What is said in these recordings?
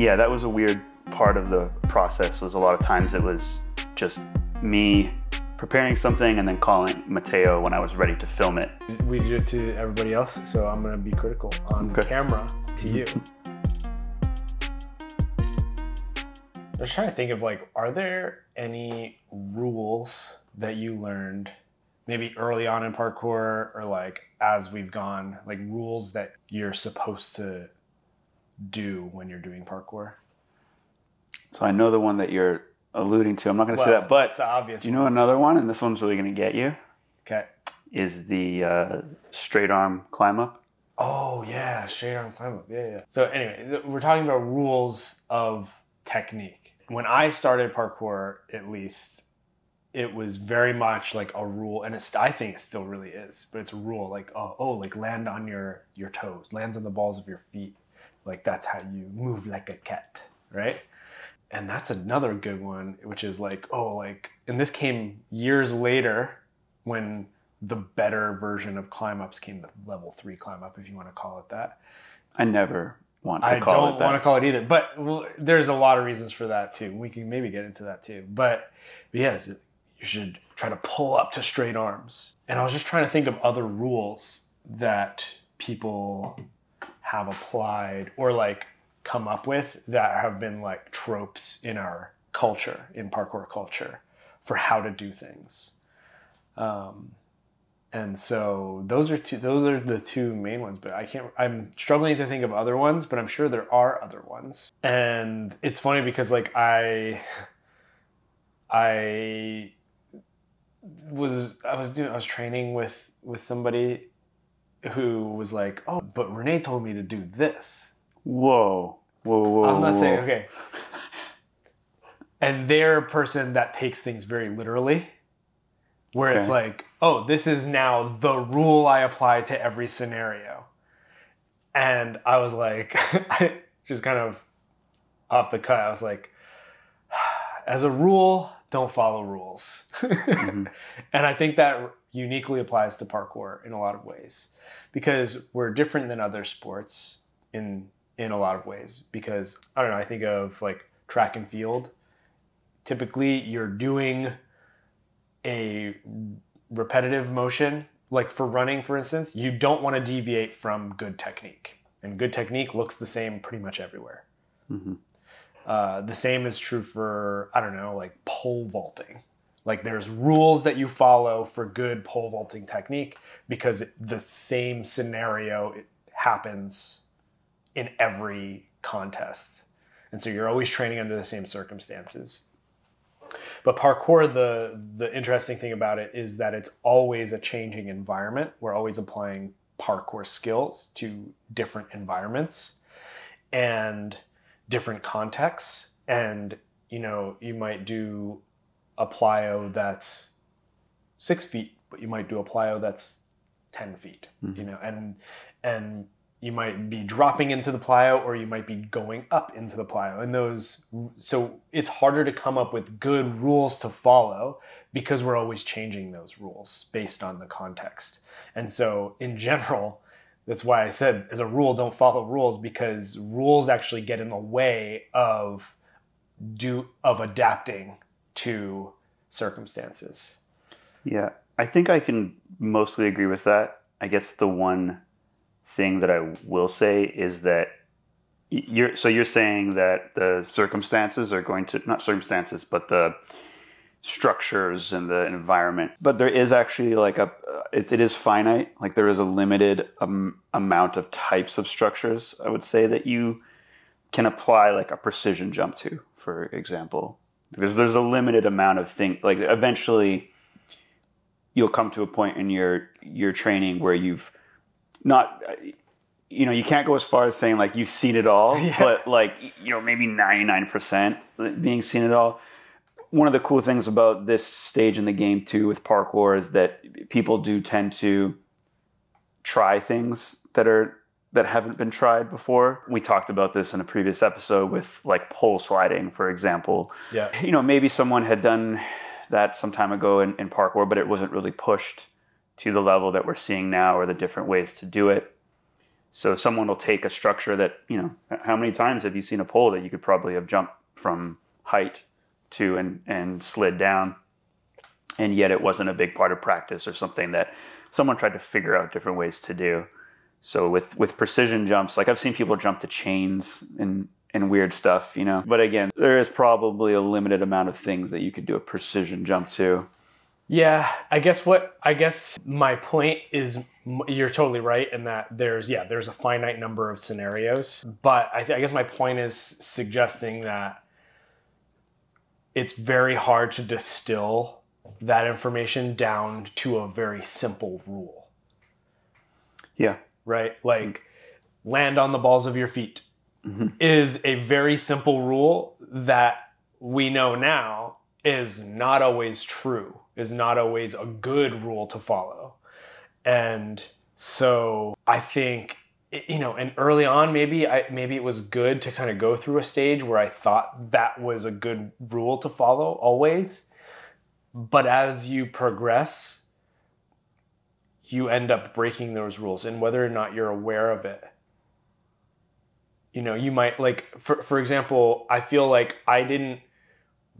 yeah, that was a weird part of the process. Was a lot of times it was just me preparing something and then calling Mateo when I was ready to film it. We do it to everybody else, so I'm gonna be critical on Okay. camera to you. Mm-hmm. I was trying to think of like, are there any rules that you learned maybe early on in parkour or like as we've gone, like rules that you're supposed to do when you're doing parkour? So I know the one that you're alluding to. I'm not going to say that, but it's the obvious. do you know another one? And this one's really going to get you. Okay. Is the uh, straight arm climb up? Oh yeah, straight arm climb up. Yeah, yeah. So anyway, we're talking about rules of technique. When I started parkour, at least, it was very much like a rule, and it's I think it still really is, but it's a rule like oh oh like land on your your toes, lands on the balls of your feet, like that's how you move like a cat, right? And that's another good one, which is like oh like, and this came years later when the better version of climb ups came the level three climb up if you want to call it that I never want to i call don't it that. want to call it either but well, there's a lot of reasons for that too we can maybe get into that too but, but yes you should try to pull up to straight arms and i was just trying to think of other rules that people have applied or like come up with that have been like tropes in our culture in parkour culture for how to do things. Um, and so those are two those are the two main ones but i can't i'm struggling to think of other ones but i'm sure there are other ones. And it's funny because like i i was i was doing i was training with with somebody who was like oh but Rene told me to do this. Whoa. Whoa, whoa, i'm not saying okay. And they're a person that takes things very literally where it's like oh this is now the rule i apply to every scenario. And i was like just kind of off the cut i was like as a rule don't follow rules Mhm. and i think that uniquely applies to parkour in a lot of ways because we're different than other sports in in a lot of ways because i don't know i think of like track and field typically you're doing a repetitive motion like for running for instance you don't want to deviate from good technique and good technique looks the same pretty much everywhere Mhm. Uh, the same is true for i don't know like pole vaulting. Like there's rules that you follow for good pole vaulting technique because the same scenario it happens in every contest. And so you're always training under the same circumstances. But parkour the the interesting thing about it is that it's always a changing environment. We're always applying parkour skills to different environments. And different contexts and you know you might do a plyo that's six feet but you might do a plyo that's 10 feet Mhm. you know and and you might be dropping into the plyo or you might be going up into the plyo and those so it's harder to come up with good rules to follow because we're always changing those rules based on the context and so in general that's why i said as a rule don't follow rules because rules actually get in the way of do of adapting to circumstances Yeah, I think I can mostly agree with that. I guess the one thing that I will say is that you're so you're saying that the circumstances are going to not circumstances, but the structures and the environment. But there is actually like a it's it is finite. Like there is a limited um, amount of types of structures. I would say that you can apply like a precision jump to, for example. There's there's a limited amount of thing like eventually you'll come to a point in your your training where you've not you know you can't go as far as saying like you've seen it all Yeah. but like you know maybe 99% being seen it all one of the cool things about this stage in the game too with parkour is that people do tend to try things that are that haven't been tried before. We talked about this in a previous episode with like pole sliding for example. Yeah. You know, maybe someone had done that some time ago in, in parkour, but it wasn't really pushed to the level that we're seeing now or the different ways to do it. So someone will take a structure that, you know, how many times have you seen a pole that you could probably have jumped from height to and, and slid down, and yet it wasn't a big part of practice or something that someone tried to figure out different ways to do. So with with precision jumps, like I've seen people jump to chains and and weird stuff, you know. But again, there is probably a limited amount of things that you could do a precision jump to. Yeah, I guess what I guess my point is you're totally right in that there's yeah there's a finite number of scenarios, but I, th- I guess my point is suggesting that it's very hard to distill that information down to a very simple rule. Yeah. Right? Like land on the balls of your feet mm-hmm. is a very simple rule that we know now is not always true, is not always a good rule to follow. And so I think you know, and early on, maybe I maybe it was good to kind of go through a stage where I thought that was a good rule to follow always. But as you progress, you end up breaking those rules, and whether or not you're aware of it, you know, you might like, for for example, I feel like I didn't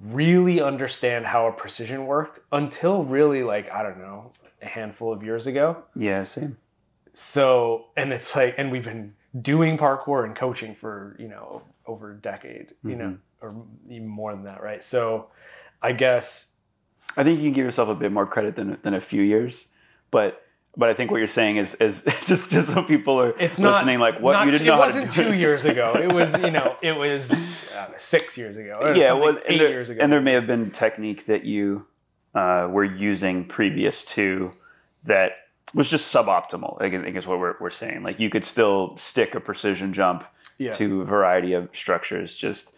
really understand how a precision worked until really like I don't know a handful of years ago. Yeah, same so and it's like and we've been doing parkour and coaching for you know over a decade you mm-hmm. know or even more than that right so i guess i think you can give yourself a bit more credit than, than a few years but but I think what you're saying is is just just so people are it's listening not, like what not, you didn't know. It wasn't two years ago. It was you know it was uh, six years ago. yeah, well, eight there, years ago. And there may have been technique that you uh, were using previous to that was just suboptimal. I think is what we're, we're saying. Like you could still stick a precision jump yeah. to a variety of structures. Just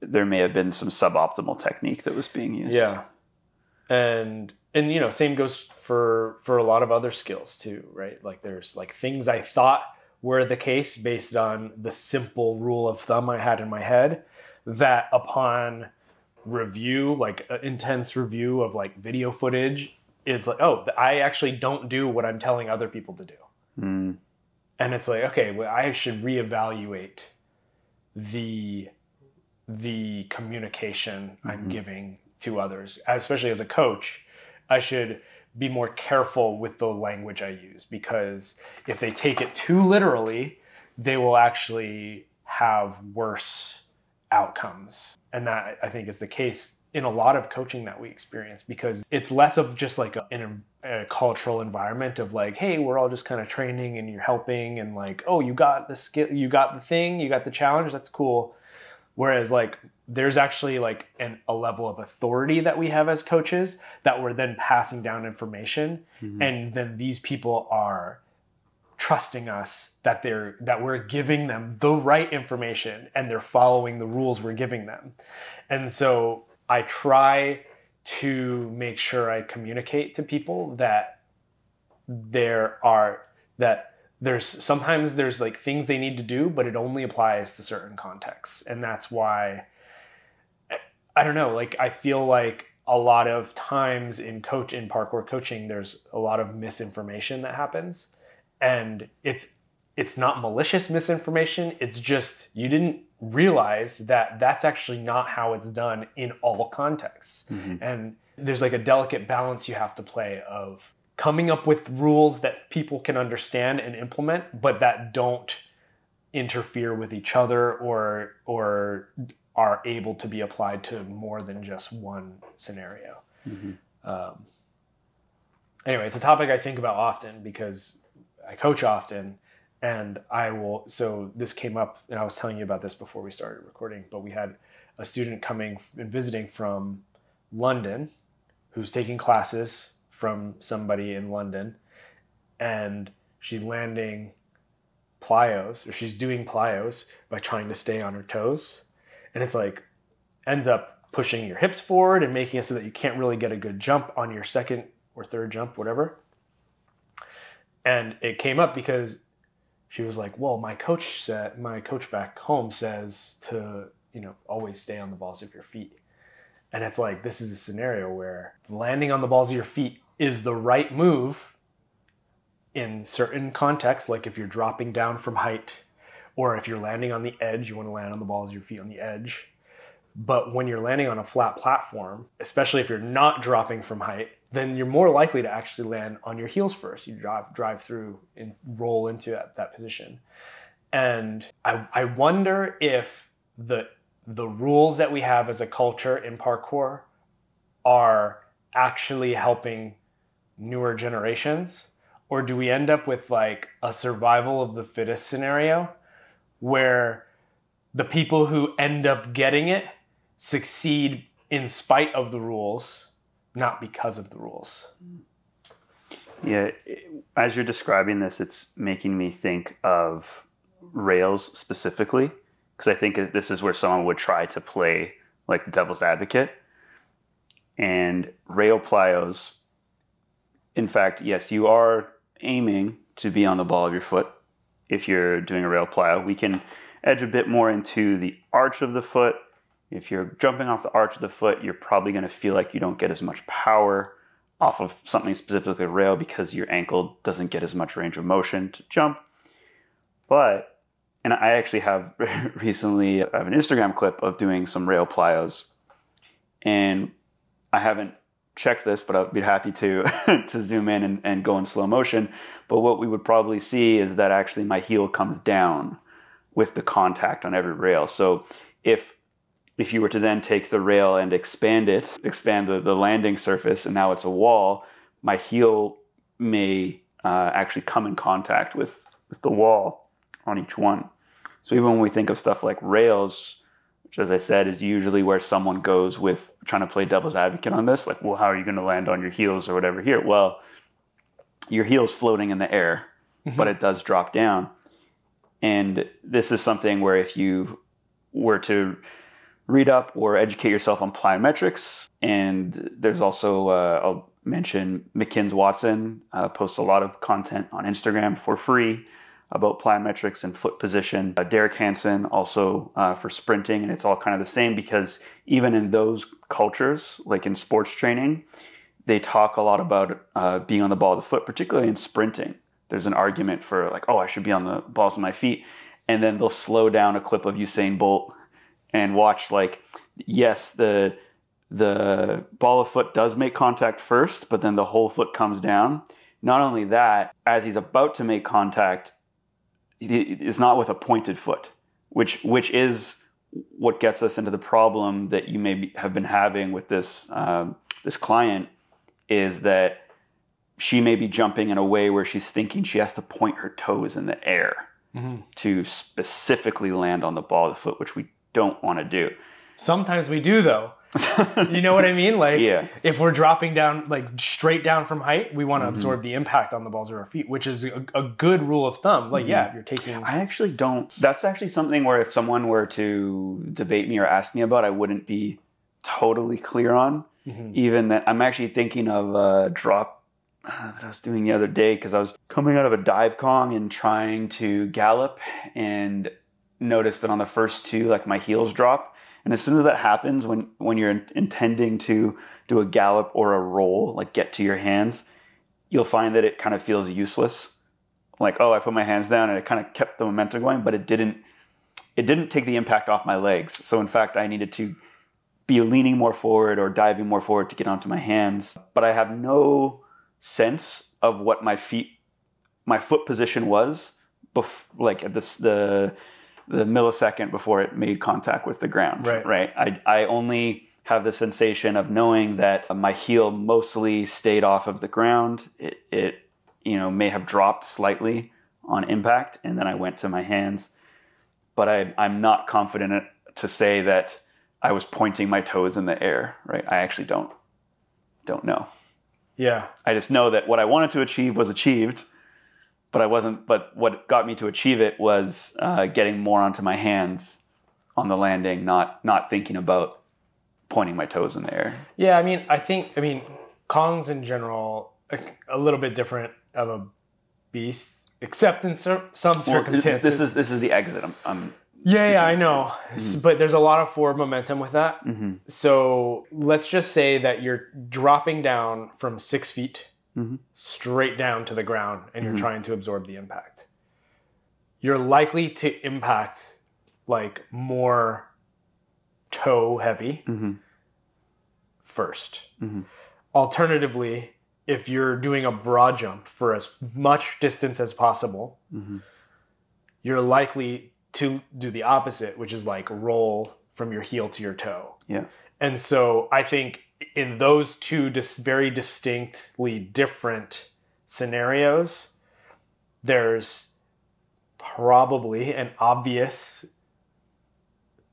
there may have been some suboptimal technique that was being used. Yeah, and and you know same goes for for a lot of other skills too, right? Like there's like things I thought were the case based on the simple rule of thumb I had in my head that upon review like uh, intense review of like video footage is like, oh, I actually don't do what I'm telling other people to do. Mm. And it's like, okay, well, I should reevaluate the the communication mm-hmm. I'm giving to others, especially as a coach. I should be more careful with the language I use because if they take it too literally, they will actually have worse outcomes. And that I think is the case in a lot of coaching that we experience because it's less of just like a, in a, a, cultural environment of like hey we're all just kind of training and you're helping and like oh you got the skill you got the thing you got the challenge that's cool whereas like there's actually like an, a level of authority that we have as coaches that we're then passing down information mm-hmm. and then these people are trusting us that they're that we're giving them the right information and they're following the rules we're giving them and so I try to make sure I communicate to people that there are that there's sometimes there's like things they need to do, but it only applies to certain contexts. And that's why I don't know, like I feel like a lot of times in coach in parkour coaching there's a lot of misinformation that happens and it's it's not malicious misinformation, it's just you didn't realize that that's actually not how it's done in all contexts. Mm-hmm. And there's like a delicate balance you have to play of coming up with rules that people can understand and implement, but that don't interfere with each other or or are able to be applied to more than just one scenario. Mm-hmm. Um, anyway, it's a topic I think about often because I coach often and I will. So this came up, and I was telling you about this before we started recording. But we had a student coming and visiting from London, who's taking classes from somebody in London, and she's landing plyos, or she's doing plyos by trying to stay on her toes, and it's like ends up pushing your hips forward and making it so that you can't really get a good jump on your second or third jump, whatever. And it came up because she was like, "Well, my coach said, my coach back home says to you know always stay on the balls of your feet." And it's like this is a scenario where landing on the balls of your feet is the right move in certain contexts, like if you're dropping down from height, or if you're landing on the edge, you want to land on the balls of your feet on the edge. But when you're landing on a flat platform, especially if you're not dropping from height, then you're more likely to actually land on your heels first. You drive drive through and roll into that, that position. And I, I wonder if the the rules that we have as a culture in parkour are actually helping newer generations or do we end up with like a survival of the fittest scenario where the people who end up getting it succeed in spite of the rules not because of the rules Yeah, as you're describing this, it's making me think of Rails specifically, because I think this is where someone would try to play like the devil's advocate. And rail plyos, in fact, yes, you are aiming to be on the ball of your foot if you're doing a rail plyo. We can edge a bit more into the arch of the foot. If you're jumping off the arch of the foot, you're probably going to feel like you don't get as much power off of something specifically rail because your ankle doesn't get as much range of motion to jump. But, and I actually have recently, I have an Instagram clip of doing some rail plyos. And I haven't checked this, but I'd be happy to to zoom in and, and go in slow motion. But what we would probably see is that actually my heel comes down with the contact on every rail. So if if you were to then take the rail and expand it, expand the, the landing surface, and now it's a wall, my heel may uh, actually come in contact with, with the wall on each one. So even when we think of stuff like rails, which as I said is usually where someone goes with trying to play devil's advocate on this, like, well, how are you going to land on your heels or whatever here? Well, your heel's floating in the air, but it does drop down. And this is something where if you were to read up or educate yourself on plyometrics. And there's also, uh, I'll mention McKins Watson uh, posts a lot of content on Instagram for free about plyometrics and foot position. Uh, Derek Hansen also uh, for sprinting, and it's all kind of the same because even in those cultures, like in sports training, they talk a lot about uh, being on the ball of the foot, particularly in sprinting. There's an argument for like, oh, I should be on the balls of my feet, and then they'll slow down a clip of Usain Bolt and watch like yes the the ball of foot does make contact first but then the whole foot comes down not only that as he's about to make contact it's not with a pointed foot which which is what gets us into the problem that you may be, have been having with this um, this client is that she may be jumping in a way where she's thinking she has to point her toes in the air mm-hmm. to specifically land on the ball of the foot which we don't want to do. Sometimes we do though. you know what I mean? Like Yeah. if we're dropping down like straight down from height, we want to absorb the impact on the balls of our feet, which is a, a good rule of thumb. Like yeah, if you're taking I actually don't. That's actually something where if someone were to debate me or ask me about, I wouldn't be totally clear on. Mhm. Even that, I'm actually thinking of a drop uh, that I was doing the other day because I was coming out of a dive kong and trying to gallop and noticed that on the first two, like my heels drop. And as soon as that happens, when when you're in- intending to do a gallop or a roll, like get to your hands, you'll find that it kind of feels useless. Like, oh, I put my hands down and it kind of kept the momentum going, but it didn't it didn't take the impact off my legs. So in fact, I needed to be leaning more forward or diving more forward to get onto my hands. But I have no sense of what my feet my foot position was bef- like at this the the millisecond before it made contact with the ground. Right. Right. I, I only have the sensation of knowing that my heel mostly stayed off of the ground. It, it you know, may have dropped slightly on impact, and then I went to my hands. But I, I'm not confident to say that I was pointing my toes in the air. Right. I actually don't don't know. yeah. I just know that what I wanted to achieve was achieved, but I wasn't. But what got me to achieve it was uh, getting more onto my hands on the landing, not not thinking about pointing my toes in the air. Yeah, I mean, I think, I mean, Kongs in general, a, a little bit different of a beast, except in some Well, circumstances. this is this is the exit. I'm, I'm yeah, yeah, I know. S- But there's a lot of forward momentum with that. mhm, So let's just say that you're dropping down from six feet Mhm. straight down to the ground and you're Mhm. trying to absorb the impact. You're likely to impact like more toe heavy hmm 1st Mhm. Alternatively, if you're doing a broad jump for as much distance as possible, hmm you're likely to do the opposite, which is like roll from your heel to your toe. Yeah. And so I think in those two dis- very distinctly different scenarios, there's probably an obvious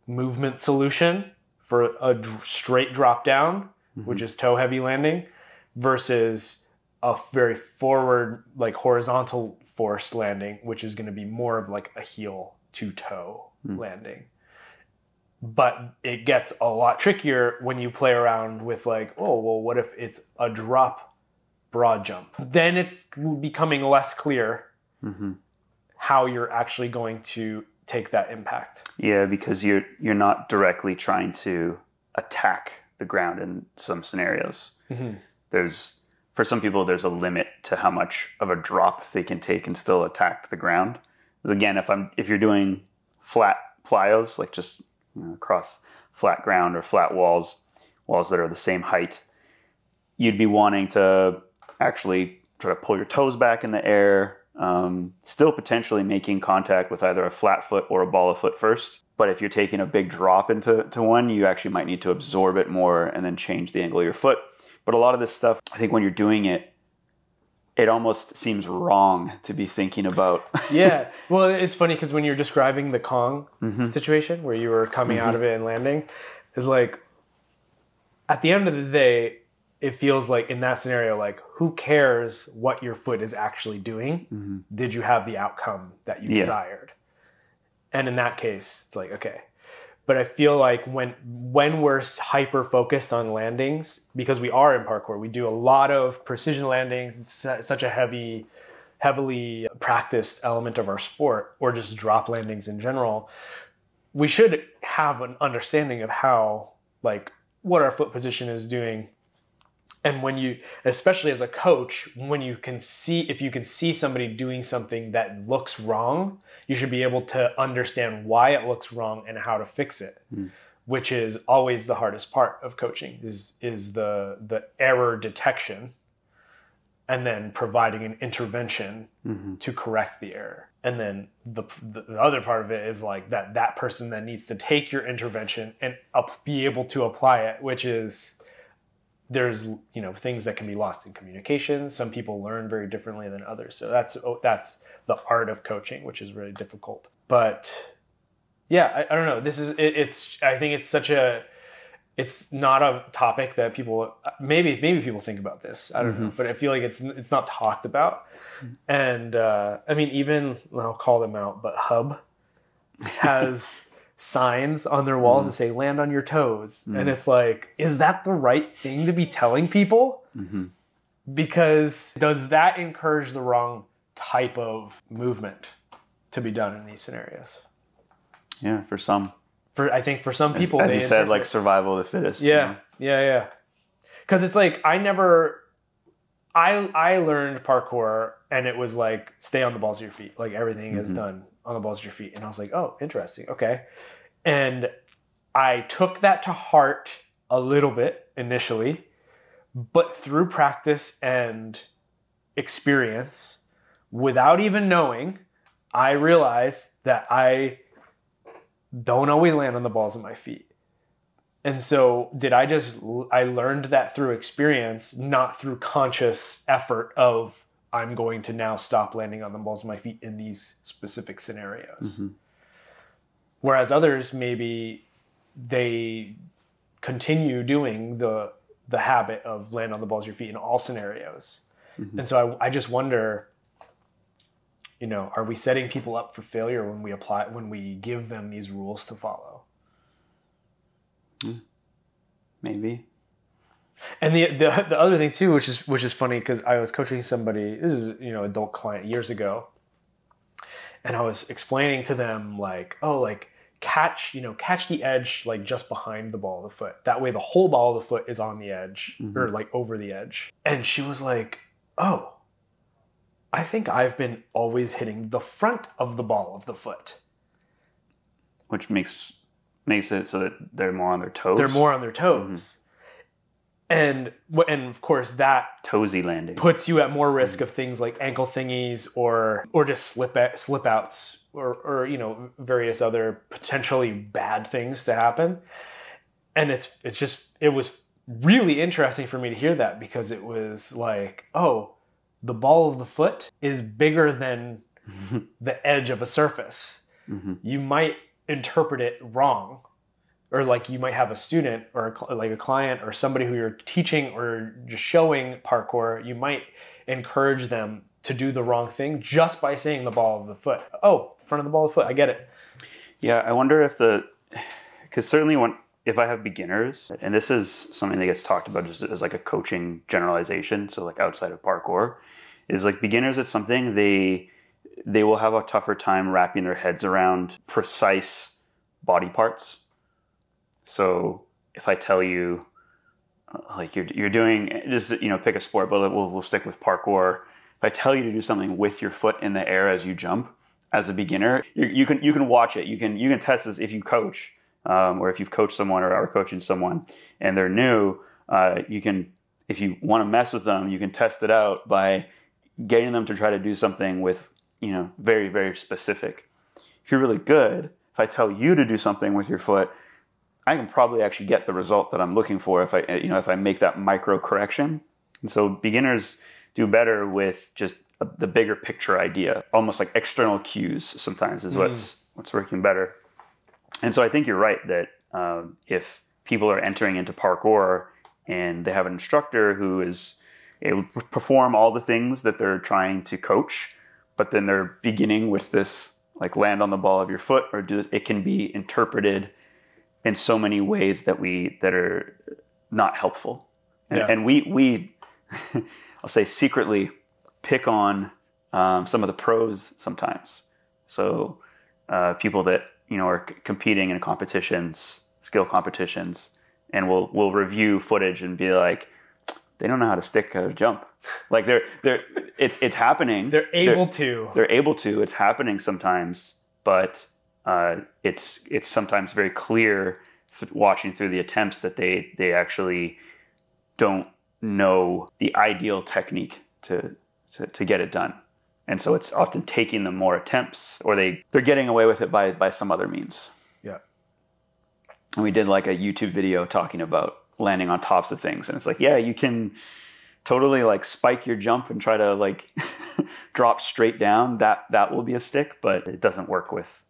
movement solution for a straight drop down, which is toe heavy landing, versus a very forward, like horizontal force landing, which is going to be more of like a heel to toe Hmm. landing. But it gets a lot trickier when you play around with like, oh, well, what if it's a drop broad jump? Then it's becoming less clear hmm how you're actually going to take that impact. Yeah, because you're you're not directly trying to attack the ground in some scenarios. There's for some people there's a limit to how much of a drop they can take and still attack the ground. Again, if I'm if you're doing flat plyos, like just you know, across flat ground or flat walls, walls that are the same height, you'd be wanting to actually try to pull your toes back in the air, um, still potentially making contact with either a flat foot or a ball of foot first. But if you're taking a big drop into to one, you actually might need to absorb it more and then change the angle of your foot. But a lot of this stuff, I think when you're doing it, it almost seems wrong to be thinking about. yeah. Well, it's funny because when you're describing the Kong Mhm. situation where you were coming out of it and landing, is like at the end of the day, it feels like in that scenario, like who cares what your foot is actually doing? Mhm. Did you have the outcome that you Yeah. desired? And in that case, it's like okay. But I feel like when when we're hyper focused on landings, because we are in parkour, we do a lot of precision landings. It's such a heavy heavily practiced element of our sport or just drop landings in general we should have an understanding of how like what our foot position is doing and when you especially as a coach when you can see if you can see somebody doing something that looks wrong you should be able to understand why it looks wrong and how to fix it Mm. which is always the hardest part of coaching is is the the error detection and then providing an intervention Mhm. to correct the error and then the, the other part of it is like that that person that needs to take your intervention and up, be able to apply it which is there's you know things that can be lost in communication. Some people learn very differently than others. So that's oh, that's the art of coaching which is really difficult. But yeah i, I don't know. This is it, it's i think it's such a it's not a topic that people maybe maybe people think about this. I don't know. But i feel like it's it's not talked about. And uh, i mean even i'll call them out but hub has signs on their walls that say land on your toes and it's like is that the right thing to be telling people Mhm. because does that encourage the wrong type of movement to be done in these scenarios Yeah, for some. for i think for some people as, they you said, like survival of the fittest. you yeah know? yeah yeah because it's like i never i i learned parkour and it was like stay on the balls of your feet like everything is Mhm. done on the balls of your feet. And i was like oh interesting. Okay. And i took that to heart a little bit initially but through practice and experience without even knowing i realized that i don't always land on the balls of my feet. And so did i just i learned that through experience not through conscious effort of i'm going to now stop landing on the balls of my feet in these specific scenarios Mhm. whereas others maybe they continue doing the the habit of land on the balls of your feet in all scenarios Mhm. and so I, I just wonder you know are we setting people up for failure when we apply when we give them these rules to follow Maybe. And the, the the other thing too, which is which is funny because I was coaching somebody. This is you know adult client years ago, and I was explaining to them like, oh, like catch you know catch the edge like just behind the ball of the foot. That way, the whole ball of the foot is on the edge mm-hmm. or like over the edge. And she was like, oh, I think I've been always hitting the front of the ball of the foot. which makes makes it so that they're more on their toes. They're more on their mm-hmm. toes. And and of course that toesy landing. puts you at more risk of things like ankle thingies or or just slip at, slip outs or or you know various other potentially bad things to happen. And it's it's just it was really interesting for me to hear that because it was like, oh, the ball of the foot is bigger than the edge of a surface. Mhm. You might interpret it wrong or like you might have a student or a, like a client or somebody who you're teaching or just showing parkour you might encourage them to do the wrong thing just by saying the ball of the foot. Oh front of the ball of the foot. I get it. Yeah, I wonder if the because certainly when if I have beginners, and this is something that gets talked about just as like a coaching generalization, so like outside of parkour, is like beginners at something they they will have a tougher time wrapping their heads around precise body parts. So if I tell you, uh, like you're you're doing just you know pick a sport, but we'll we'll stick with parkour. If I tell you to do something with your foot in the air as you jump, as a beginner, you, you can you can watch it. You can you can test this if you coach, um, or if you've coached someone or are coaching someone and they're new. Uh, you can if you want to mess with them, you can test it out by getting them to try to do something with you know very very specific. If you're really good, if I tell you to do something with your foot, I can probably actually get the result that I'm looking for if I you know if I make that micro correction. And so beginners do better with just a, the bigger picture idea, almost like external cues. Sometimes is what's what's working better. And so I think you're right that um, if people are entering into parkour and they have an instructor who is able to perform all the things that they're trying to coach, but then they're beginning with this like land on the ball of your foot, or do it can be interpreted in so many ways that we that are not helpful. And, Yeah. and we we I'll say secretly pick on um, some of the pros sometimes. So uh, people that you know are c- competing in competitions, skill competitions, and we'll we'll review footage and be like, they don't know how to stick a jump. Like they're they're it's it's happening. they're able to they're able to. It's happening sometimes, but uh, it's it's sometimes very clear th- watching through the attempts that they they actually don't know the ideal technique to to, to get it done. And so it's often taking them more attempts, or they they're getting away with it by by some other means. Yeah. And we did like a YouTube video talking about landing on tops of things, and it's like, yeah, you can totally like spike your jump and try to like drop straight down. That that will be a stick, but it doesn't work with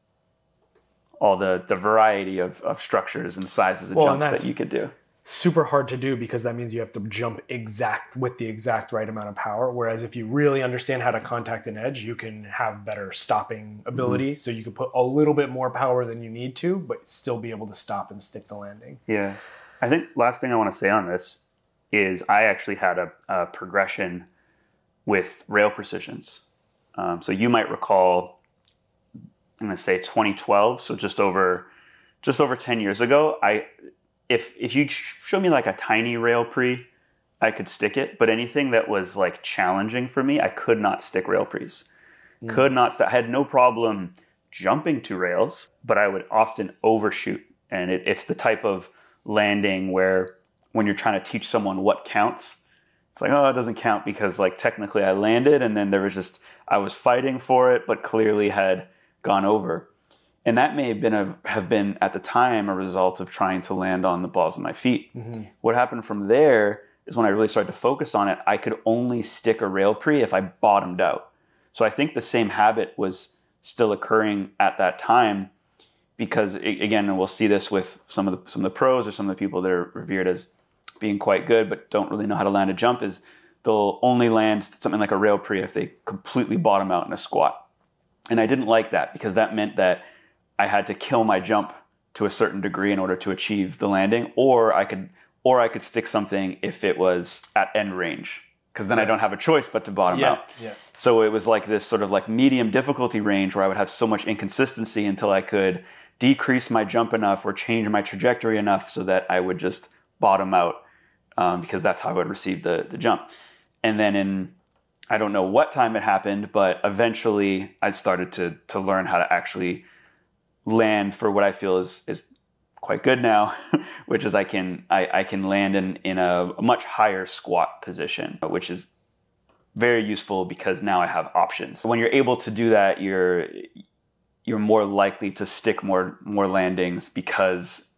all the the variety of, of structures and sizes of Well, and jumps that you could do. super hard to do because that means you have to jump exact with the exact right amount of power whereas if you really understand how to contact an edge you can have better stopping ability so you can put a little bit more power than you need to but still be able to stop and stick the landing Yeah. I think last thing I want to say on this is I actually had a, a progression with rail precisions. Um, so you might recall, I'm going to say 2012, so just over just over 10 years ago. I if if you show me like a tiny rail pre, I could stick it. But anything that was like challenging for me, I could not stick rail pre's. Mm. Could not. St- I had no problem jumping to rails, but I would often overshoot, and it, it's the type of landing where when you're trying to teach someone what counts, it's like oh it doesn't count because like technically I landed, and then there was just I was fighting for it, but clearly had gone over. And that may have been a, have been at the time a result of trying to land on the balls of my feet. Mm-hmm. What happened from there is when I really started to focus on it, I could only stick a rail pre if I bottomed out. So I think the same habit was still occurring at that time because a- again, and we'll see this with some of the some of the pros or some of the people that are revered as being quite good but don't really know how to land a jump is they'll only land something like a rail pre if they completely bottom out in a squat. And I didn't like that because that meant that I had to kill my jump to a certain degree in order to achieve the landing, or I could or I could stick something if it was at end range because then I don't have a choice but to bottom yeah out. yeah So it was like this sort of like medium difficulty range where I would have so much inconsistency until I could decrease my jump enough or change my trajectory enough so that I would just bottom out um, because that's how I would receive the, the jump. And then in I don't know what time it happened, but eventually I started to to learn how to actually land for what I feel is is quite good now, which is I can I, I can land in in a, much higher squat position, which is very useful because now I have options. When you're able to do that, you're you're more likely to stick more more landings because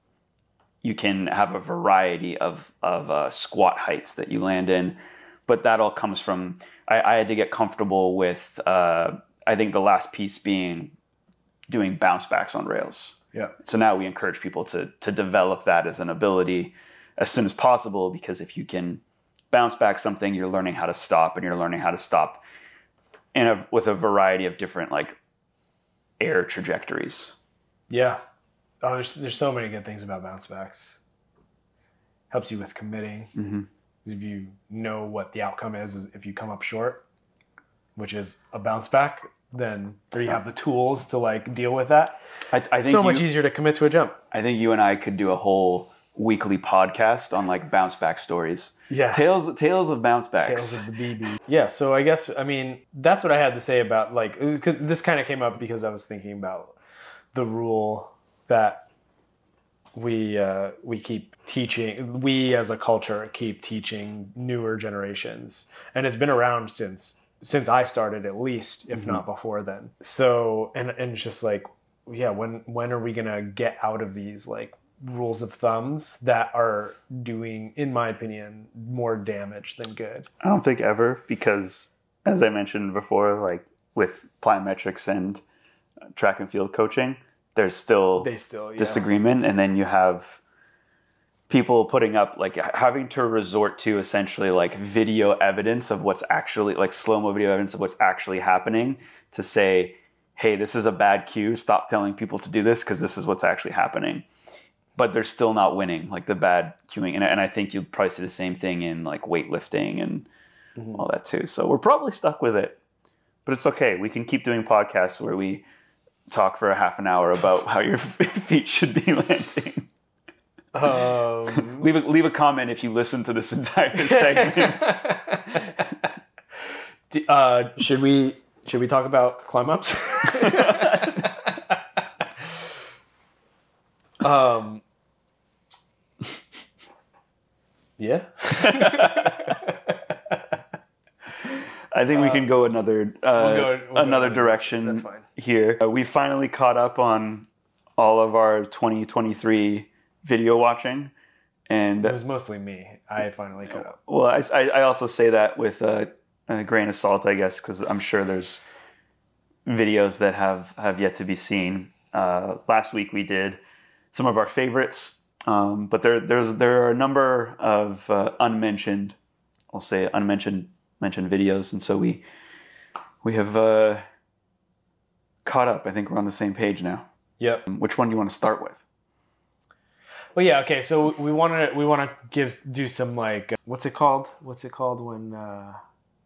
you can have a variety of of uh, squat heights that you land in. But that all comes from I, I had to get comfortable with. Uh, I think the last piece being doing bounce backs on rails. Yeah. So now we encourage people to to develop that as an ability as soon as possible because if you can bounce back something, you're learning how to stop and you're learning how to stop in a with a variety of different like air trajectories. Yeah. Oh, there's there's so many good things about bounce backs. Helps you with committing. Mm-hmm. If you know what the outcome is, is if you come up short, which is a bounce back, then there you have the tools to like deal with that. I, I think So much easier to commit to a jump. I think you and I could do a whole weekly podcast on like bounce back stories. Yeah. Tales tales of bounce backs. Tales of the BB. Yeah, so I guess I mean that's what I had to say about like because this kind of came up because I was thinking about the rule that we uh, we keep teaching we as a culture keep teaching newer generations. And it's been around since since I started at least if Mhm. not before then. So and and it's just like yeah when when are we gonna get out of these like rules of thumbs that are doing in my opinion more damage than good? I don't think ever because, as I mentioned before, like with plyometrics and track and field coaching, there's still they still yeah. disagreement, and then you have people putting up like having to resort to essentially like video evidence of what's actually like slow mo video evidence of what's actually happening to say, hey, this is a bad cue. Stop telling people to do this because this is what's actually happening. But they're still not winning, like the bad cueing. And, and I think you'll probably see the same thing in like weightlifting and Mhm. all that too. So we're probably stuck with it, but it's okay. We can keep doing podcasts where we talk for a half an hour about how your feet should be landing. um, leave a leave a comment if you listen to this entire segment. Uh, should we should we talk about climb ups? um, yeah. I think we can go another uh, We'll go- we'll another another- direction That's fine. here. Uh, we finally caught up on all of our 2023 video watching, and It was mostly me. I finally caught up. Well, I, I I also say that with a, a grain of salt, I guess, because I'm sure there's videos that have, have yet to be seen. Uh, last week we did some of our favorites, um, but there there's there are a number of uh, unmentioned, I'll say unmentioned mentioned videos, and so we we have uh, caught up. I think we're on the same page now. Yep. Which one do you want to start with? Well, yeah. Okay. So we want to we want to give do some like what's it called? What's it called when uh,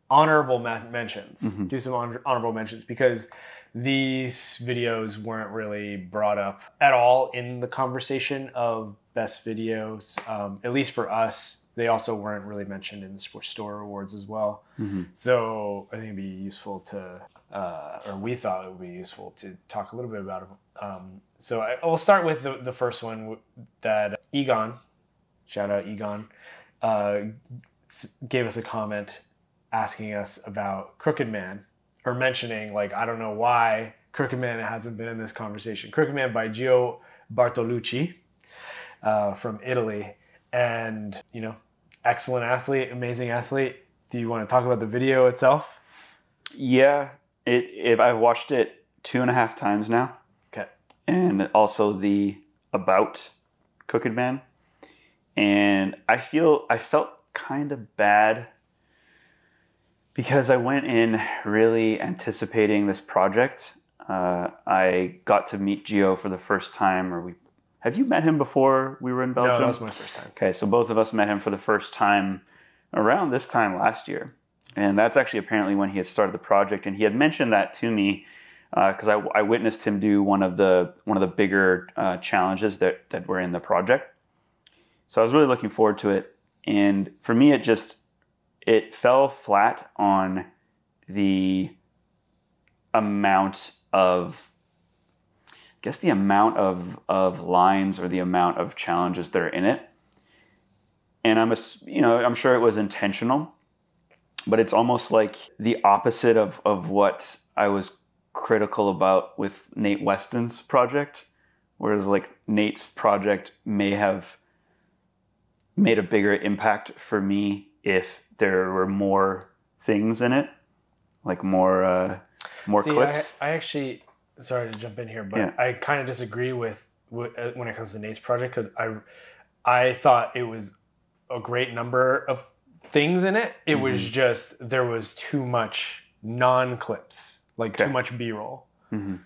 honorable mentions? Mhm. Do some honor- honorable mentions because these videos weren't really brought up at all in the conversation of best videos. Um, at least for us, they also weren't really mentioned in the Sports Store Awards as well. Mm-hmm. So I think it'd be useful to, uh, or we thought it would be useful to talk a little bit about it. Um, so I, we'll start with the, the first one that Egon, shout out Egon, uh, gave us a comment asking us about Crooked Man, or mentioning like I don't know why Crooked Man hasn't been in this conversation. Crooked Man by Gio Bartolucci uh, from Italy, and you know, excellent athlete, amazing athlete. Do you want to talk about the video itself? Yeah, it. If I've watched it two and a half times now. Okay. And also the about Crooked Man, and I feel I felt kind of bad because I went in really anticipating this project. Uh, I got to meet Gio for the first time, or we. Have you met him before we were in Belgium? No, that was my first time. Okay, so both of us met him for the first time around this time last year. And that's actually apparently when he had started the project. And he had mentioned that to me because I, I witnessed him do one of the one of the bigger uh, challenges that, that were in the project. So I was really looking forward to it. And for me, it just it fell flat on the amount of guess the amount of of lines or the amount of challenges that are in it. And I'm a, you know, I'm sure it was intentional, but it's almost like the opposite of of what I was critical about with Nate Weston's project, whereas like Nate's project may have made a bigger impact for me if there were more things in it, like more uh, more See, clips. I, I actually, sorry to jump in here, but Yeah. I kind of disagree with, uh, when it comes to Nate's project because I, I thought it was a great number of things in it. It was Mhm. just there was too much non clips, like Okay. too much B roll. Mhm.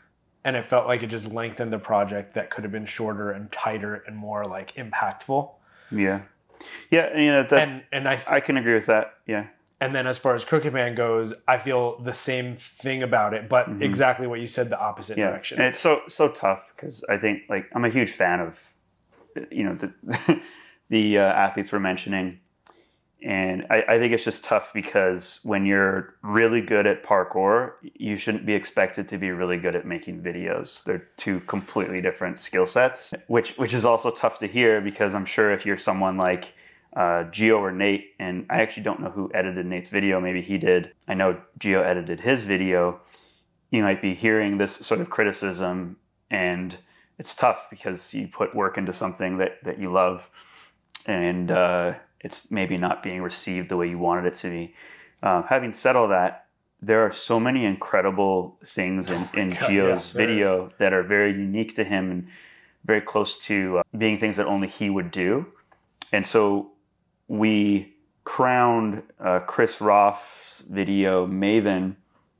And it felt like it just lengthened the project that could have been shorter and tighter and more like impactful. Yeah, yeah, you know, that and and I I can agree with that. Yeah, And then as far as Crooked Man goes, I feel the same thing about it, but Mhm. exactly what you said, the opposite yeah. direction. And it's so so tough because I think like I'm a huge fan of you know the the uh, athletes we're mentioning, and I, I think it's just tough because when you're really good at parkour, you shouldn't be expected to be really good at making videos. They're two completely different skill sets, which which is also tough to hear because I'm sure if you're someone like uh, Geo or Nate, and I actually don't know who edited Nate's video. Maybe he did. I know Geo edited his video. You might be hearing this sort of criticism, and it's tough because you put work into something that, that you love, and uh, it's maybe not being received the way you wanted it to be. Uh, having said all that, there are so many incredible things in, in God, Geo's yeah, video that are very unique to him and very close to uh, being things that only he would do. And so we crowned uh, Chris Roth's video Maven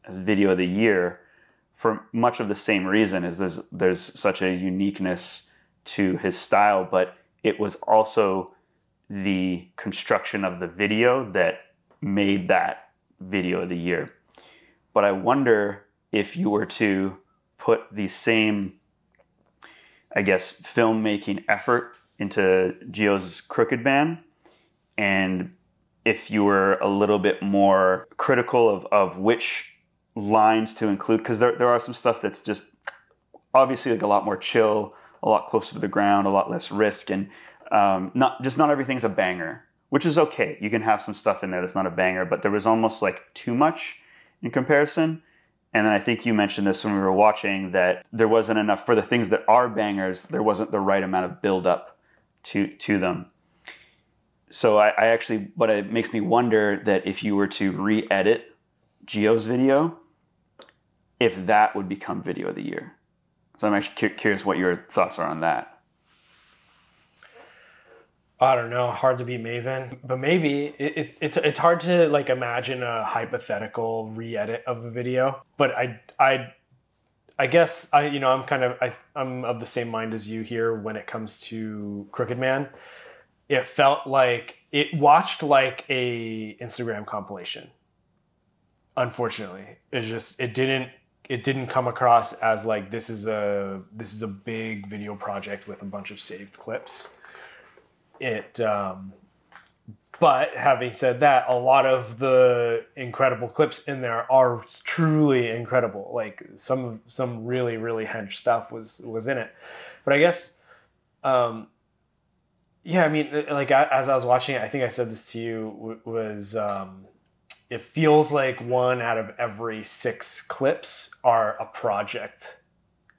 as video of the year for much of the same reason is there's there's such a uniqueness to his style, but it was also the construction of the video that made that video of the year. But I wonder if you were to put the same, I guess, filmmaking effort into Geo's Crooked Man, and if you were a little bit more critical of, of which lines to include, because there, there are some stuff that's just obviously like a lot more chill, a lot closer to the ground, a lot less risk, and um, not just not everything's a banger, which is okay. You can have some stuff in there that's not a banger, but there was almost like too much in comparison. And then I think you mentioned this when we were watching that there wasn't enough for the things that are bangers. There wasn't the right amount of build up to to them. So I, I actually, but it makes me wonder that if you were to re-edit Geo's video, if that would become video of the year. So I'm actually cu- curious what your thoughts are on that. I don't know, hard to be Maven, but maybe it, it's it's it's hard to like imagine a hypothetical re-edit of a video. But I I I guess I you know I'm kind of I, I'm of the same mind as you here when it comes to Crooked Man. It felt like it watched like a Instagram compilation. Unfortunately, it's just it didn't it didn't come across as like this is a this is a big video project with a bunch of saved clips. It um but having said that a lot of the incredible clips in there are truly incredible. Like some some really really hench stuff was was in it. But i guess um yeah i mean like as i was watching it i think i said this to you was um it feels like one out of every six clips are a project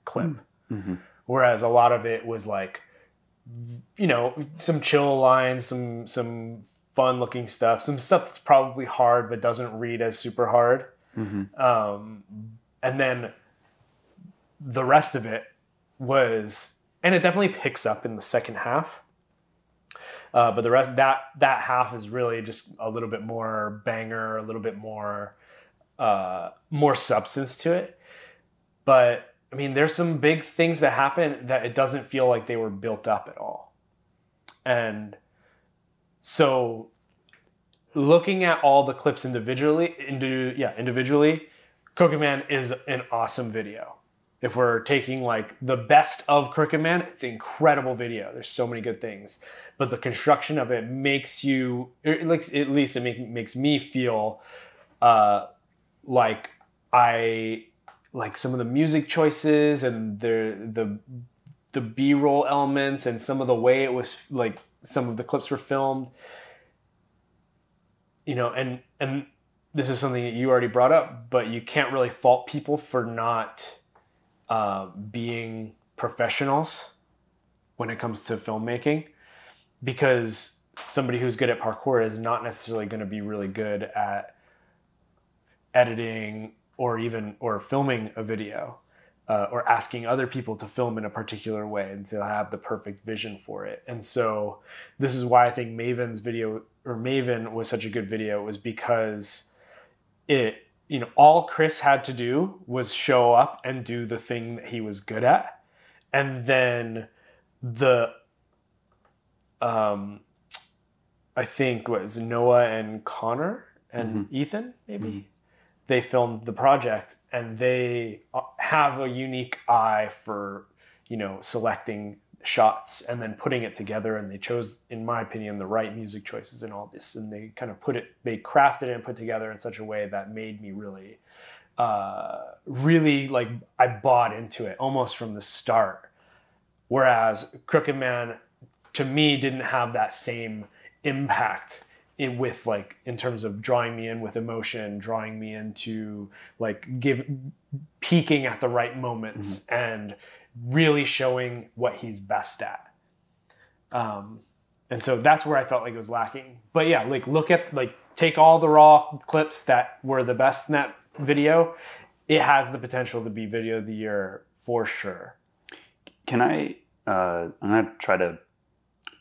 clip Mm-hmm. whereas a lot of it was like you know some chill lines some some fun looking stuff some stuff that's probably hard but doesn't read as super hard Mm-hmm. um, and then the rest of it was and it definitely picks up in the second half uh, but the rest that that half is really just a little bit more banger a little bit more uh, more substance to it. But i mean there's some big things that happen that it doesn't feel like they were built up at all. And so looking at all the clips individually into yeah individually Crooked Man is an awesome video if we're taking like the best of crooked man it's incredible video there's so many good things but the construction of it makes you it, like at least it make, makes me feel uh like I like some of the music choices and the the the B-roll elements and some of the way it was like some of the clips were filmed. You know, and and this is something that you already brought up, but you can't really fault people for not uh, being professionals when it comes to filmmaking because somebody who's good at parkour is not necessarily going to be really good at editing or even or filming a video uh, or asking other people to film in a particular way and to have the perfect vision for it. And so this is why i think maven's video or maven was such a good video was because it you know all chris had to do was show up and do the thing that he was good at. And then the um i think was noah and connor and ethan maybe? Mhm. they filmed the project and they uh, have a unique eye for you know selecting shots and then putting it together and they chose in my opinion the right music choices and all this and they kind of put it they crafted it and put together in such a way that made me really uh really like i bought into it almost from the start. Whereas crooked man to me didn't have that same impact in with like in terms of drawing me in with emotion drawing me into like give peaking at the right moments and really showing what he's best at um and so that's where i felt like it was lacking but yeah like look at like take all the raw clips that were the best in that video it has the potential to be video of the year for sure Can I? Uh, I'm gonna try to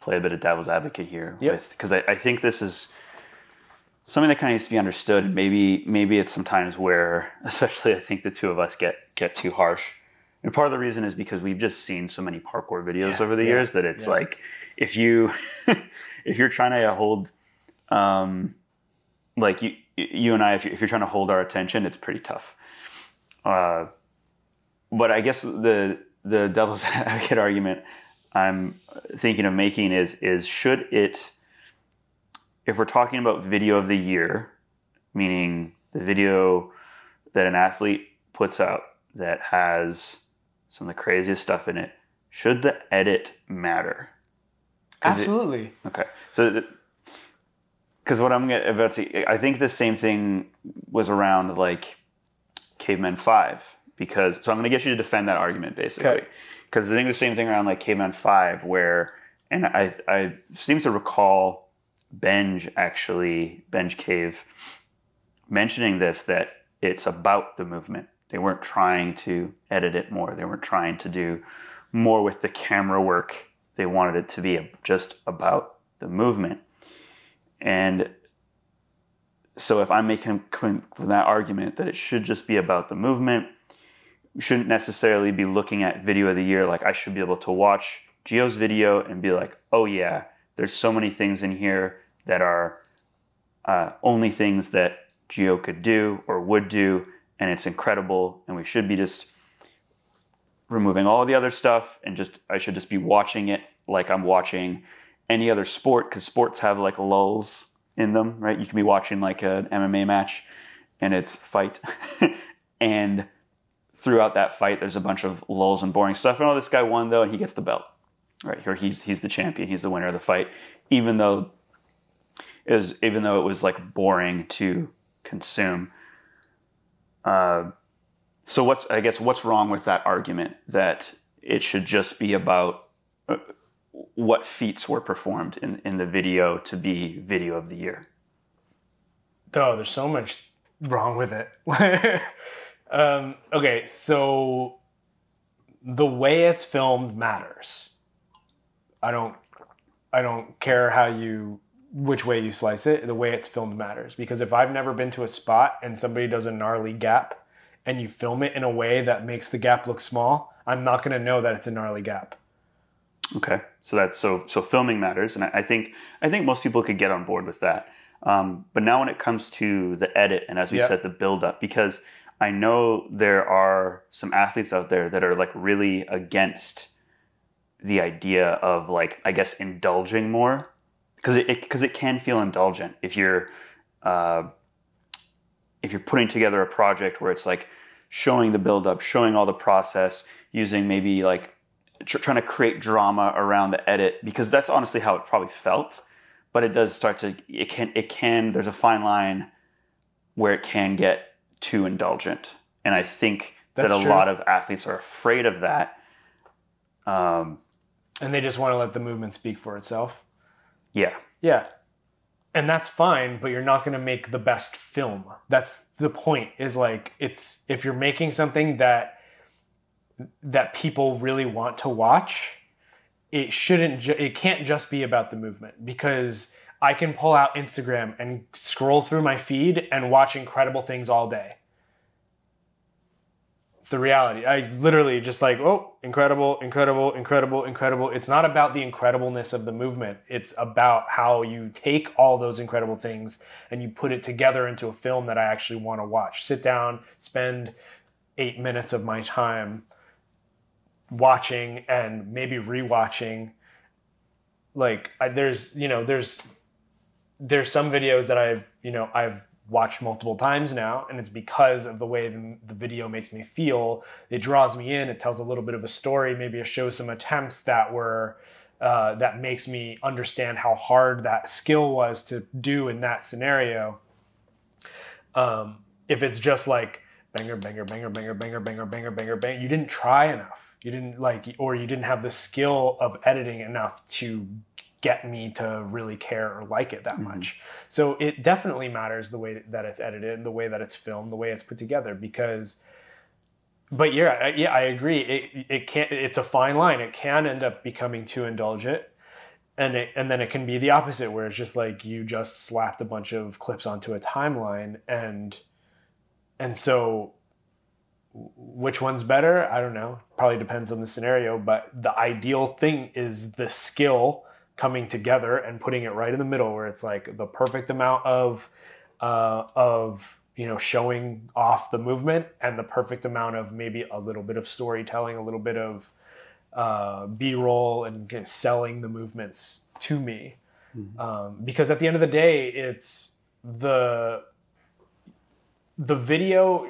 play a bit of devil's advocate here, Yep. because I, I think this is something that kind of needs to be understood. And maybe maybe it's sometimes where, especially I think the two of us get get too harsh. And part of the reason is because we've just seen so many parkour videos Yeah, over the yeah, years that it's yeah. like if you if you're trying to hold um, like you you and I if, you, you're trying to hold our attention, it's pretty tough. Uh, but I guess the the devil's advocate argument I'm thinking of making is is should it if we're talking about video of the year, meaning the video that an athlete puts out that has some of the craziest stuff in it, should the edit matter? 'Cause it- absolutely Okay, so because what I'm gonna- about to say, I think the same thing was around like Caveman Five because so I'm going to get you to defend that argument basically Okay. because I think the same thing around like Caveman Five where and I I seem to recall Benj actually Benj Cave mentioning this that it's about the movement. They weren't trying to edit it more. They weren't trying to do more with the camera work. They wanted it to be just about the movement. And so if I'm making that argument that it should just be about the movement, shouldn't necessarily be looking at video of the year like I should be able to watch Geo's video and be like, oh yeah, there's so many things in here that are uh, only things that Geo could do or would do, and it's incredible, and we should be just removing all the other stuff and just I should just be watching it like I'm watching any other sport because sports have like lulls in them, right? You can be watching like an MMA match and it's fight, and throughout that fight, there's a bunch of lulls and boring stuff. And oh, this guy won though, and he gets the belt, right? Here, he's he's the champion, he's the winner of the fight, even though it was even though it was like boring to consume. Uh, so what's I guess what's wrong with that argument that it should just be about uh, what feats were performed in, in the video to be video of the year? Oh, there's so much wrong with it. um, okay, so the way it's filmed matters. I don't I don't care how you which way you slice it, the way it's filmed matters. Because if I've never been to a spot and somebody does a gnarly gap and you film it in a way that makes the gap look small, I'm not gonna know that it's a gnarly gap. Okay, so that's so so filming matters, and I, I think I think most people could get on board with that. Um, but now when it comes to the edit and as we Yep. said, the build up, because I know there are some athletes out there that are like really against the idea of like I guess indulging more because it because it, can feel indulgent if you're uh, if you're putting together a project where it's like showing the build up, showing all the process, using maybe like tr- trying to create drama around the edit because that's honestly how it probably felt. But it does start to it can it can there's a fine line where it can get too indulgent, and I think That's that a true. lot of athletes are afraid of that. Um, And they just want to let the movement speak for itself. Yeah, Yeah. And that's fine, but you're not going to make the best film. That's the point is like it's if you're making something that that people really want to watch, it shouldn't ju- it can't just be about the movement because I can pull out Instagram and scroll through my feed and watch incredible things all day. It's the reality. I literally just like, oh, incredible, incredible, incredible, incredible. It's not about the incredibleness of the movement. It's about how you take all those incredible things and you put it together into a film that I actually want to watch. Sit down, spend eight minutes of my time watching and maybe rewatching. Like I, there's, you know, there's there's some videos that I've, you know, I've watched multiple times now, and it's because of the way the, the video makes me feel. It draws me in. It tells a little bit of a story. Maybe it shows some attempts that were uh, that makes me understand how hard that skill was to do in that scenario. Um, if it's just like banger, banger, banger, banger, banger, banger, banger, banger, bang, you didn't try enough. You didn't like, or you didn't have the skill of editing enough to get me to really care or like it that Mhm. much. So it definitely matters the way that it's edited, the way that it's filmed, the way it's put together because but yeah, I- yeah, I agree. It it can it's a fine line. It can end up becoming too indulgent. And it, and then it can be the opposite where it's just like you just slapped a bunch of clips onto a timeline and and so which one's better? I don't know. Probably depends on the scenario, but the ideal thing is the skill coming together and putting it right in the middle where it's like the perfect amount of uh, of you know showing off the movement and the perfect amount of maybe a little bit of storytelling a little bit of uh, b-roll and kind of selling the movements to me Mhm. um, because at the end of the day it's the the video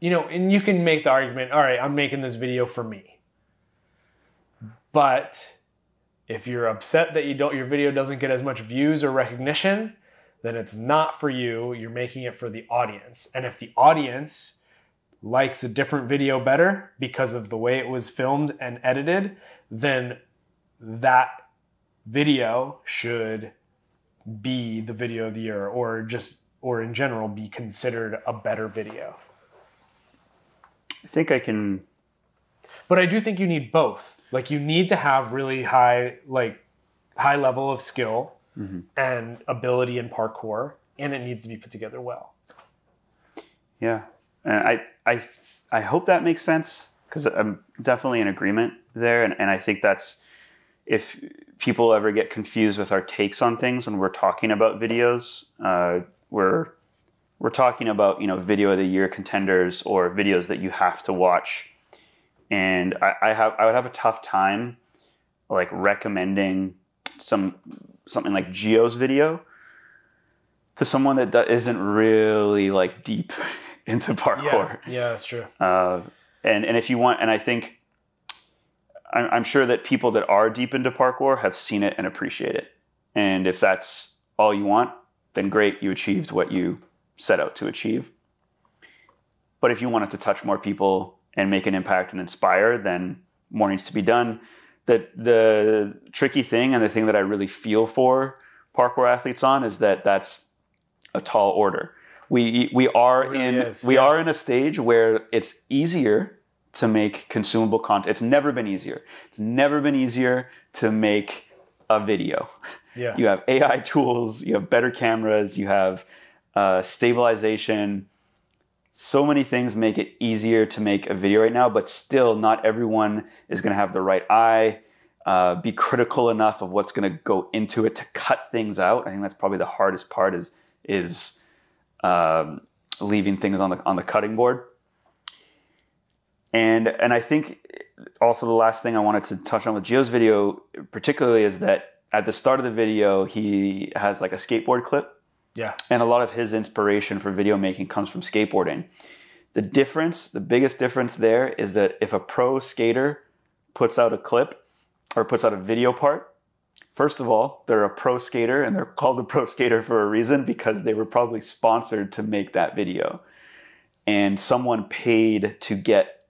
you know and you can make the argument all right i'm making this video for me but if you're upset that you don't your video doesn't get as much views or recognition then it's not for you. You're making it for the audience. And if the audience likes a different video better because of the way it was filmed and edited then that video should be the video of the year or just or in general be considered a better video. I think I can. but i do think you need both like you need to have really high like high level of skill Mhm. and ability in parkour and it needs to be put together well Yeah, and I I I hope that makes sense because I'm definitely in agreement there, and, and I think that's if people ever get confused with our takes on things when we're talking about videos, uh, we're we're talking about you know video of the year contenders or videos that you have to watch, and I, I have I would have a tough time like recommending some something like Geo's video to someone that, that isn't really like deep into parkour. yeah yeah that's true Uh, and and if you want, and I think I'm, I'm sure that people that are deep into parkour have seen it and appreciate it. And if that's all you want, then great, you achieved what you set out to achieve. But if you wanted to touch more people and make an impact and inspire, then more needs to be done. The the tricky thing and the thing that I really feel for parkour athletes on is that that's a tall order. We we are really in is, we yeah. are in a stage where it's easier to make consumable content. It's never been easier. It's never been easier to make a video. yeah You have AI tools, you have better cameras, you have uh, stabilization. So many things make it easier to make a video right now, but still, not everyone is going to have the right eye, uh, be critical enough of what's going to go into it to cut things out. I think that's probably the hardest part is is um, leaving things on the on the cutting board. And and I think also the last thing I wanted to touch on with Geo's video particularly is that at the start of the video he has like a skateboard clip Yeah. And a lot of his inspiration for video making comes from skateboarding. The difference, the biggest difference there is that if a pro skater puts out a clip or puts out a video part, first of all, they're a pro skater and they're called a pro skater for a reason because they were probably sponsored to make that video. And someone paid to get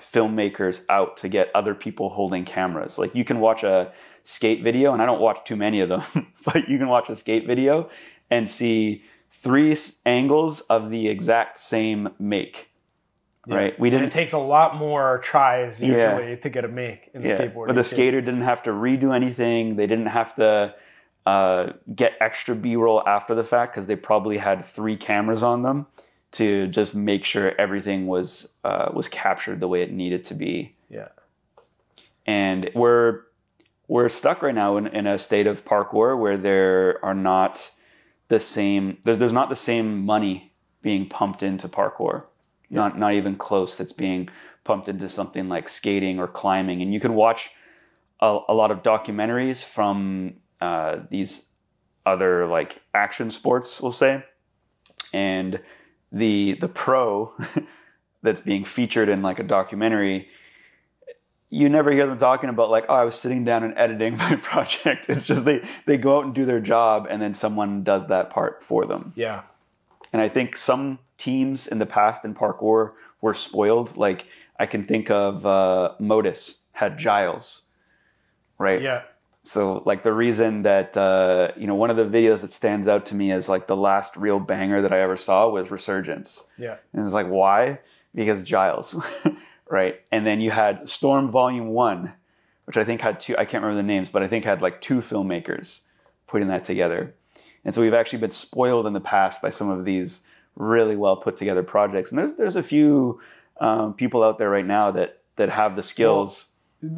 filmmakers out to get other people holding cameras. Like you can watch a skate video, and I don't watch too many of them, but you can watch a skate video and see three angles of the exact same make. Yeah. Right? We didn't it takes a lot more tries usually Yeah. to get a make in yeah, skateboarding. but the too. skater didn't have to redo anything. They didn't have to uh, get extra B-roll after the fact because they probably had three cameras on them to just make sure everything was uh, was captured the way it needed to be. Yeah. and we're we're stuck right now in, in a state of parkour where there are not the same there's, there's not the same money being pumped into parkour. Not not even close that's being pumped into something like skating or climbing. And you can watch a, a lot of documentaries from uh, these other like action sports we'll say. And the the pro that's being featured in like a documentary you never hear them talking about like oh i was sitting down and editing my project it's just they they go out and do their job and then someone does that part for them Yeah. and i think some teams in the past in parkour were spoiled like i can think of uh, modus had giles right Yeah. so like the reason that uh, you know one of the videos that stands out to me as like the last real banger that I ever saw was Resurgence. Yeah. And it's like why? Because Giles, right? And then you had Storm Volume One, which I think had two. I can't remember the names, but I think had like two filmmakers putting that together. And so we've actually been spoiled in the past by some of these really well put together projects. And there's there's a few um, people out there right now that that have the skills.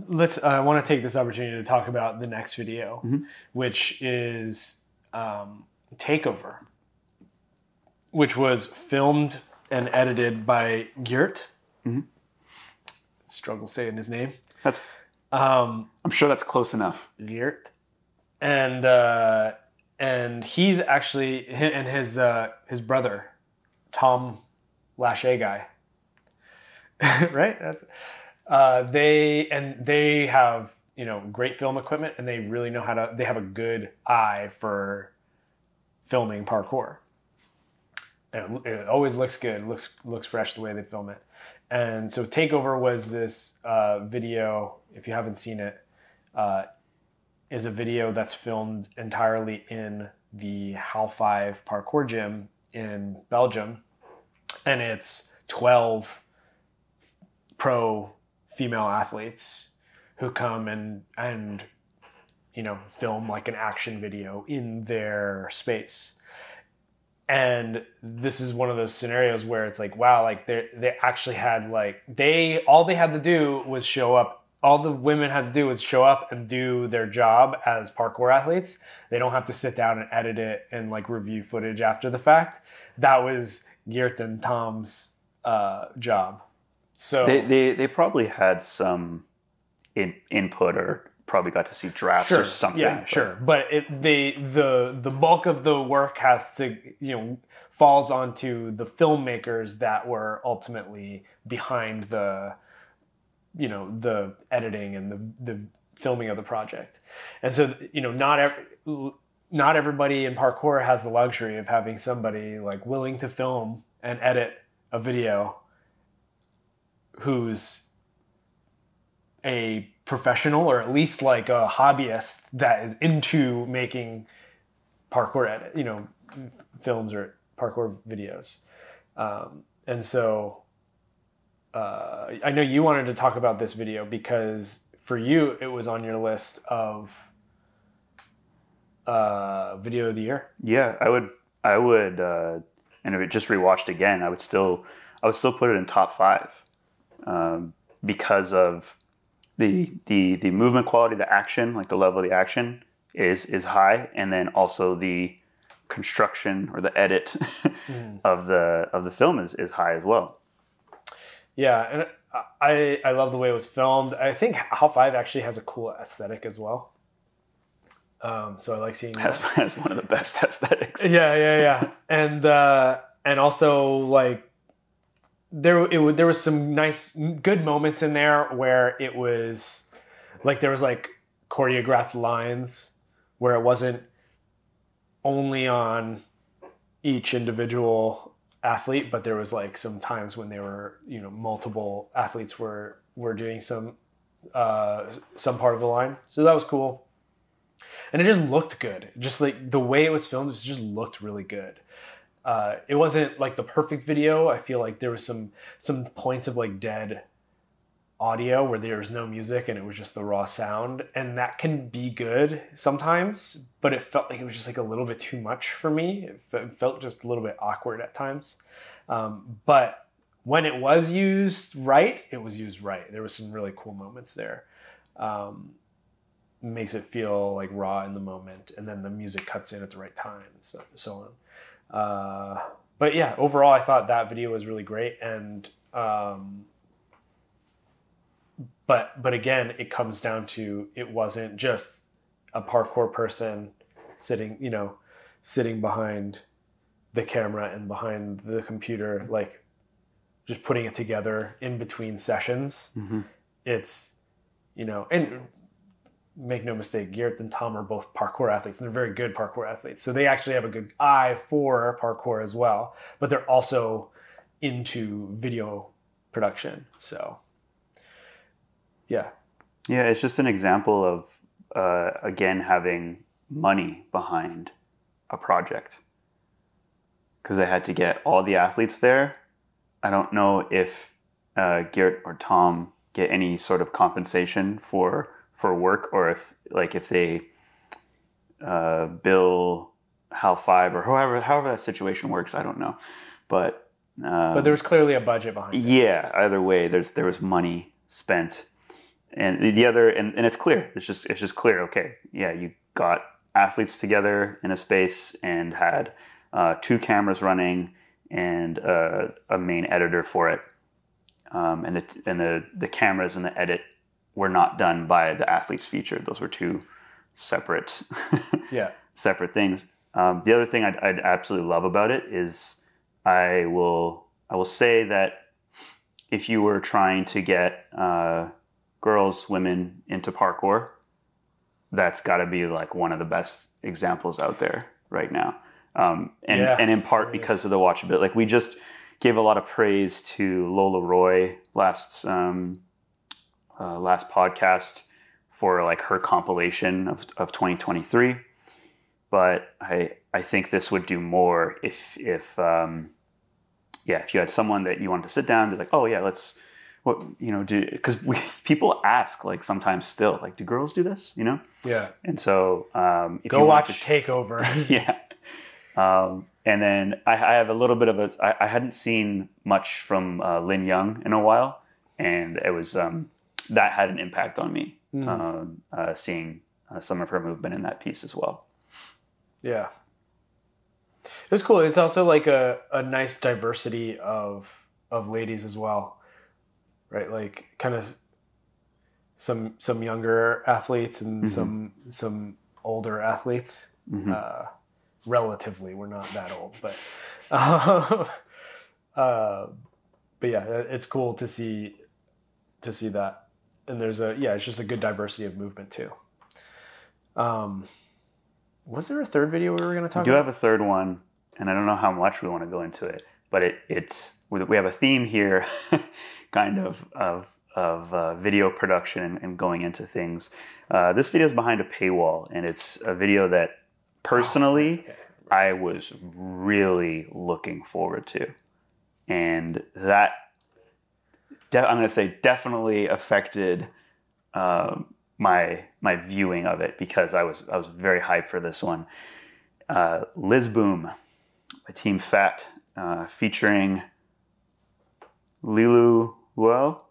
let's uh, i want to take this opportunity to talk about the next video Mhm. which is um, takeover which was filmed and edited by Geert. Mhm. Struggle saying his name. That's um, I'm sure that's close enough. Geert. and uh, and he's actually and his uh, his brother tom lachey guy. Right? That's uh, they and they have you know great film equipment and they really know how to they have a good eye for filming parkour. And it, it always looks good looks looks fresh the way they film it and so takeover was this uh, video if you haven't seen it uh, is a video that's filmed entirely in the hal 5 parkour gym in belgium. And it's 12 pro female athletes who come and and you know film like an action video in their space and this is one of those scenarios where it's like wow like they they actually had like they all they had to do was show up all the women had to do was show up and do their job as parkour athletes. They don't have to sit down and edit it and like review footage after the fact. That was Geert and Tom's uh, job. So They, they they probably had some in, input or probably got to see drafts or something. Yeah, but- sure. But it they the the bulk of the work has to you know falls onto the filmmakers that were ultimately behind the you know the editing and the the filming of the project. And so you know not every not everybody in parkour has the luxury of having somebody like willing to film and edit a video who's a professional or at least like a hobbyist that is into making parkour edit, you know, films or parkour videos. Um, and so uh, I know you wanted to talk about this video because for you it was on your list of uh, video of the year. Yeah, I would I would uh, and if it just rewatched again, I would still I would still put it in top five um, because of the the the movement quality, the action, like the level of the action is is high, and then also the construction or the edit of the of the film is, is high as well. Yeah, and I I love the way it was filmed. I think Hal Five actually has a cool aesthetic as well. Um, so I like seeing That's, that. that's one of the best aesthetics. Yeah, yeah, yeah. and uh, and also like there it there was some nice good moments in there where it was like there was like choreographed lines where it wasn't only on each individual athlete but there was like some times when there were you know multiple athletes were were doing some uh some part of the line. So that was cool. And it just looked good. Just like the way it was filmed it just looked really good uh, it wasn't like the perfect video. I feel like there was some some points of like dead audio where there was no music and it was just the raw sound, and that can be good sometimes. But it felt like it was just like a little bit too much for me. It it felt just a little bit awkward at times. Um, but when it was used right, it was used right. There was some really cool moments there. Um, makes it feel like raw in the moment, and then the music cuts in at the right time, and so so on. Uh, but yeah, overall, I thought that video was really great, and um, but but again, it comes down to it wasn't just a parkour person sitting, you know, sitting behind the camera and behind the computer, like just putting it together in between sessions. Mhm. It's you know, and make no mistake, Garrett and Tom are both parkour athletes, and they're very good parkour athletes. So they actually have a good eye for parkour as well. But they're also into video production. So, yeah, Yeah, it's just an example of uh, again having money behind a project because they had to get all the athletes there. I don't know if uh, Garrett or Tom get any sort of compensation for for work, or if like if they uh, bill Hal Five or however however that situation works. I don't know, but um, but there was clearly a budget behind it. yeah, either way, there's there was money spent, and the- the other, and, and it's clear. It's just it's just clear. Okay, yeah, you got athletes together in a space and had uh, two cameras running and uh, a main editor for it, um, and the and the the cameras and the edit were not done by the athletes featured. Those were two separate Yeah, separate things. Um, the other thing I'd, I'd absolutely love about it is I will I will say that if you were trying to get uh, girls, women into parkour, that's got to be like one of the best examples out there right now. Um, and Yeah, and in part because of the watchability. Like we just gave a lot of praise to Lola Roy last um, uh, last podcast for like her compilation of, of 2023 but I I think this would do more if if um, yeah if you had someone that you wanted to sit down be like oh yeah let's what you know do because we people ask like sometimes still like do girls do this you know yeah. and so um, if Go you watch to sh- Takeover. yeah um, and then I, I have a little bit of a I, I hadn't seen much from uh, Lin Young in a while and it was um, that had an impact on me Mm. um, uh, seeing uh, some of her movement in that piece as well Yeah. It's cool. It's also like a, a nice diversity of of ladies as well. Right? Like kind of some some younger athletes and Mhm. some some older athletes. Mhm. Uh, relatively, we're not that old, but uh, uh, but yeah, it's cool to see to see that. And there's a yeah, it's just a good diversity of movement too. Um, was there a third video we were going to We talk do about? have a third one, and I don't know how much we want to go into it, but it, it's we we have a theme here, kind of of of uh, video production and, going into things. Uh, this video is behind a paywall, and it's a video that personally Okay. I was really looking forward to, and that de- I'm going to say definitely affected um, my my viewing of it because I was I was very hyped for this one. Uh, Lisboom by Team Fat, uh, featuring Lilou Ruel,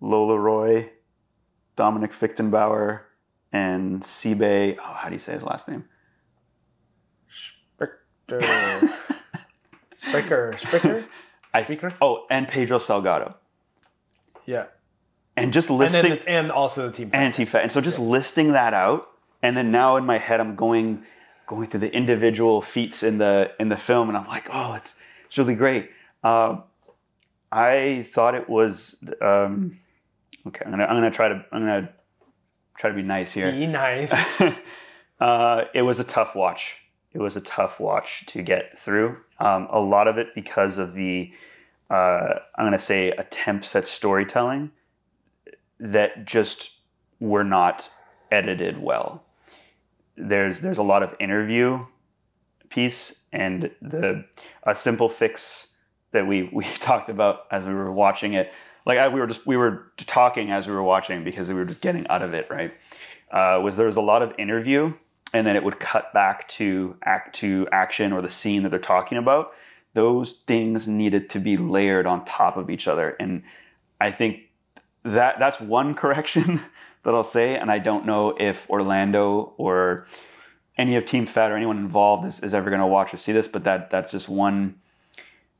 Lola Roy, Dominic Fichtenbauer, and Sibe. Oh, how do you say his last name? Spricker. Spricker. Spricker? I Speaker? Oh, and Pedro Salgado. Yeah. And just And, listing then the, and also the team. and Team Fat. And so just listing that out and then now in my head I'm going going through the individual feats in the in the film, and I'm like, oh, it's it's really great. Uh, I thought it was um, okay. I'm gonna I'm gonna try to I'm gonna try to be nice here. Be nice. uh, it was a tough watch. It was a tough watch to get through. Um, a lot of it because of the uh, I'm gonna say attempts at storytelling that just were not edited well. There's there's a lot of interview piece and the a simple fix that we we talked about as we were watching it. Like I, we were just we were talking as we were watching because we were just getting out of it. Right? Uh, was there was a lot of interview and then it would cut back to act to action or the scene that they're talking about. Those things needed to be layered on top of each other, and I think that that's one correction that I'll say, and I don't know if Orlando or any of Team Fat or anyone involved is, is ever going to watch or see this, but that that's just one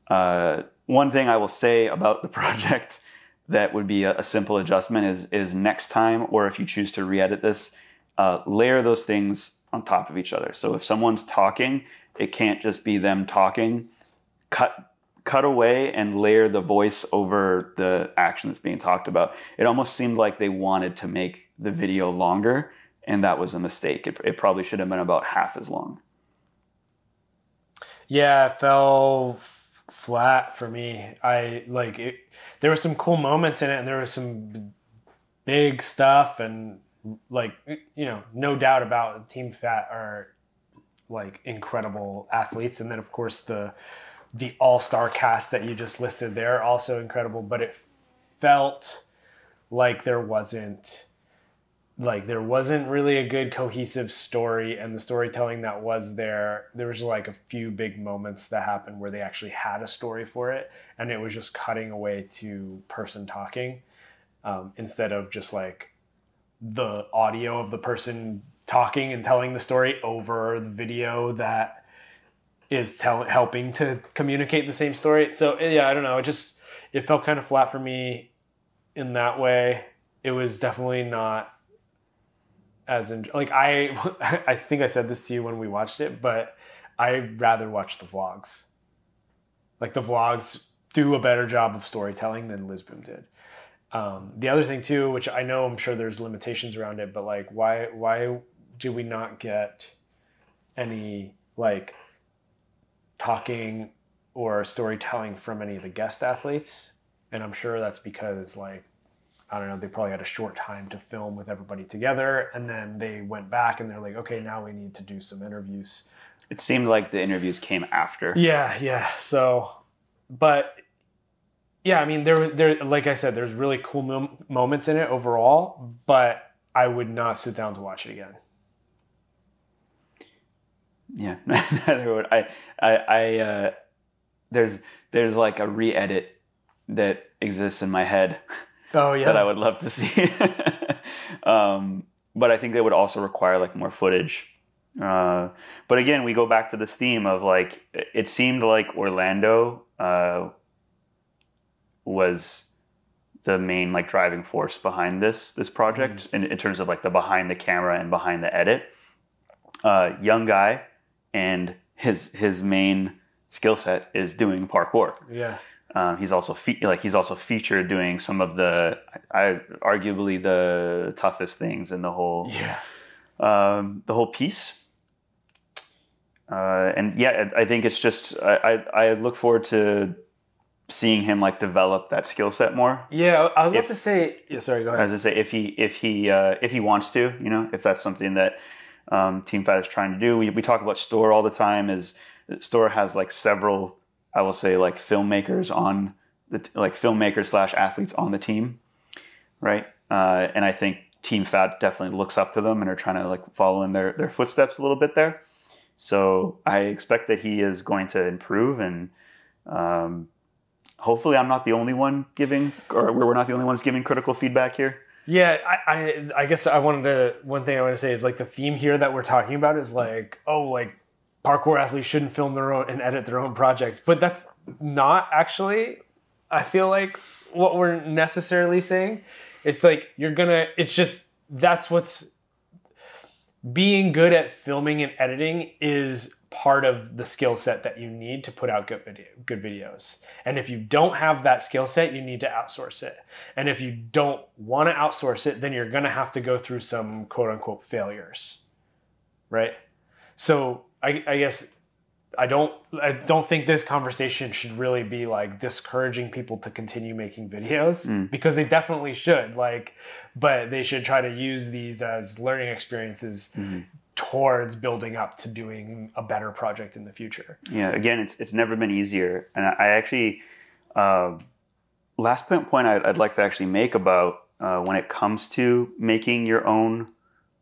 uh, one thing I will say about the project that would be a, a, simple adjustment is is next time, or if you choose to re-edit this, uh, layer those things on top of each other. So if someone's talking, it can't just be them talking. Cut cut away and layer the voice over the action that's being talked about. It almost seemed like they wanted to make the video longer, and that was a mistake. It, it probably should have been about half as long. Yeah, it fell flat for me. I like it. There were some cool moments in it, and there was some big stuff, and like you know, no doubt about Team Fat are like incredible athletes, and then of course the the all star cast that you just listed there also incredible. But it felt like there wasn't like there wasn't really a good cohesive story and the storytelling that was there there was like a few big moments that happened where they actually had a story for it and it was just cutting away to person talking um, instead of just like the audio of the person talking and telling the story over the video that is tell, helping to communicate the same story so yeah i don't know it just it felt kind of flat for me in that way it was definitely not as in like I I think I said this to you when we watched it, but I rather watch the vlogs. Like the vlogs do a better job of storytelling than Lisboom did. Um, the other thing too, which I know I'm sure there's limitations around it, but like why why do we not get any like talking or storytelling from any of the guest athletes? And I'm sure that's because like I don't know, they probably had a short time to film with everybody together. And then they went back and they're like, okay, now we need to do some interviews. It seemed like the interviews came after. Yeah, yeah. So, but yeah, I mean, there was, there, like I said, there's really cool mom- moments in it overall, but I would not sit down to watch it again. Yeah, neither would I. I, I uh, there's, there's like a re edit that exists in my head Oh yeah, that I would love to see. um, but I think they would also require like more footage. Uh, but again, we go back to this theme of like it seemed like Orlando uh, was the main like driving force behind this this project mm-hmm. in, in, terms of like the behind the camera and behind the edit. Uh, young guy, and his his main skill set is doing parkour. Yeah. Um, he's also fe- like he's also featured doing some of the, I, arguably the toughest things in the whole, yeah, um, the whole piece. Uh, and yeah, I think it's just I, I, I look forward to seeing him like develop that skill set more. Yeah, I was if, about to say. Yeah, sorry, go ahead. I was to say if he if he uh, if he wants to, you know, if that's something that um, Team Fat is trying to do. We we talk about Storm all the time. Is Storm has like several I will say like filmmakers on the t- like filmmakers slash athletes on the team, right? Uh, and I think Team Fat definitely looks up to them and are trying to like follow in their their footsteps a little bit there. So I expect that he is going to improve and. Um, hopefully, I'm not the only one giving, or we're not the only ones giving critical feedback here. Yeah, I, I, I guess I wanted to. One thing I want to say is like the theme here that we're talking about is like, oh, like parkour athletes shouldn't film their own and edit their own projects. But that's not actually, I feel like, what we're necessarily saying. It's like you're gonna, it's just, that's what's, being good at filming and editing is part of the skill set that you need to put out good video good videos. And if you don't have that skill set, you need to outsource it. And if you don't want to outsource it, then you're going to have to go through some quote unquote failures. Right? So I, I guess I don't I don't think this conversation should really be like discouraging people to continue making videos Mm. because they definitely should like but they should try to use these as learning experiences Mhm. Towards building up to doing a better project in the future. Yeah, again, it's it's never been easier, and I, I actually, uh, last point point I'd, I'd like to actually make about uh, when it comes to making your own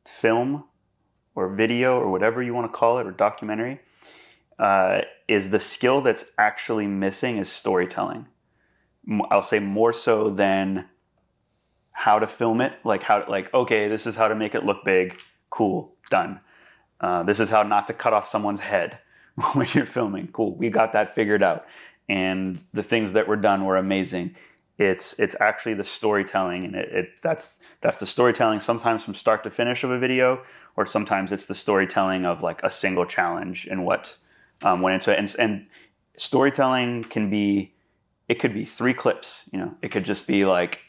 film or video or whatever you want to call it or documentary, uh, is the skill that's actually missing is storytelling. I'll say more so than how to film it, like how like okay, this is how to make it look big, cool, done. Uh, this is how not to cut off someone's head when you're filming. Cool, we got that figured out, and the things that were done were amazing. It's it's actually the storytelling, and it, it's that's that's the storytelling sometimes from start to finish of a video, or sometimes it's the storytelling of like a single challenge and what um, went into it. And, and storytelling can be it could be three clips. You know, it could just be like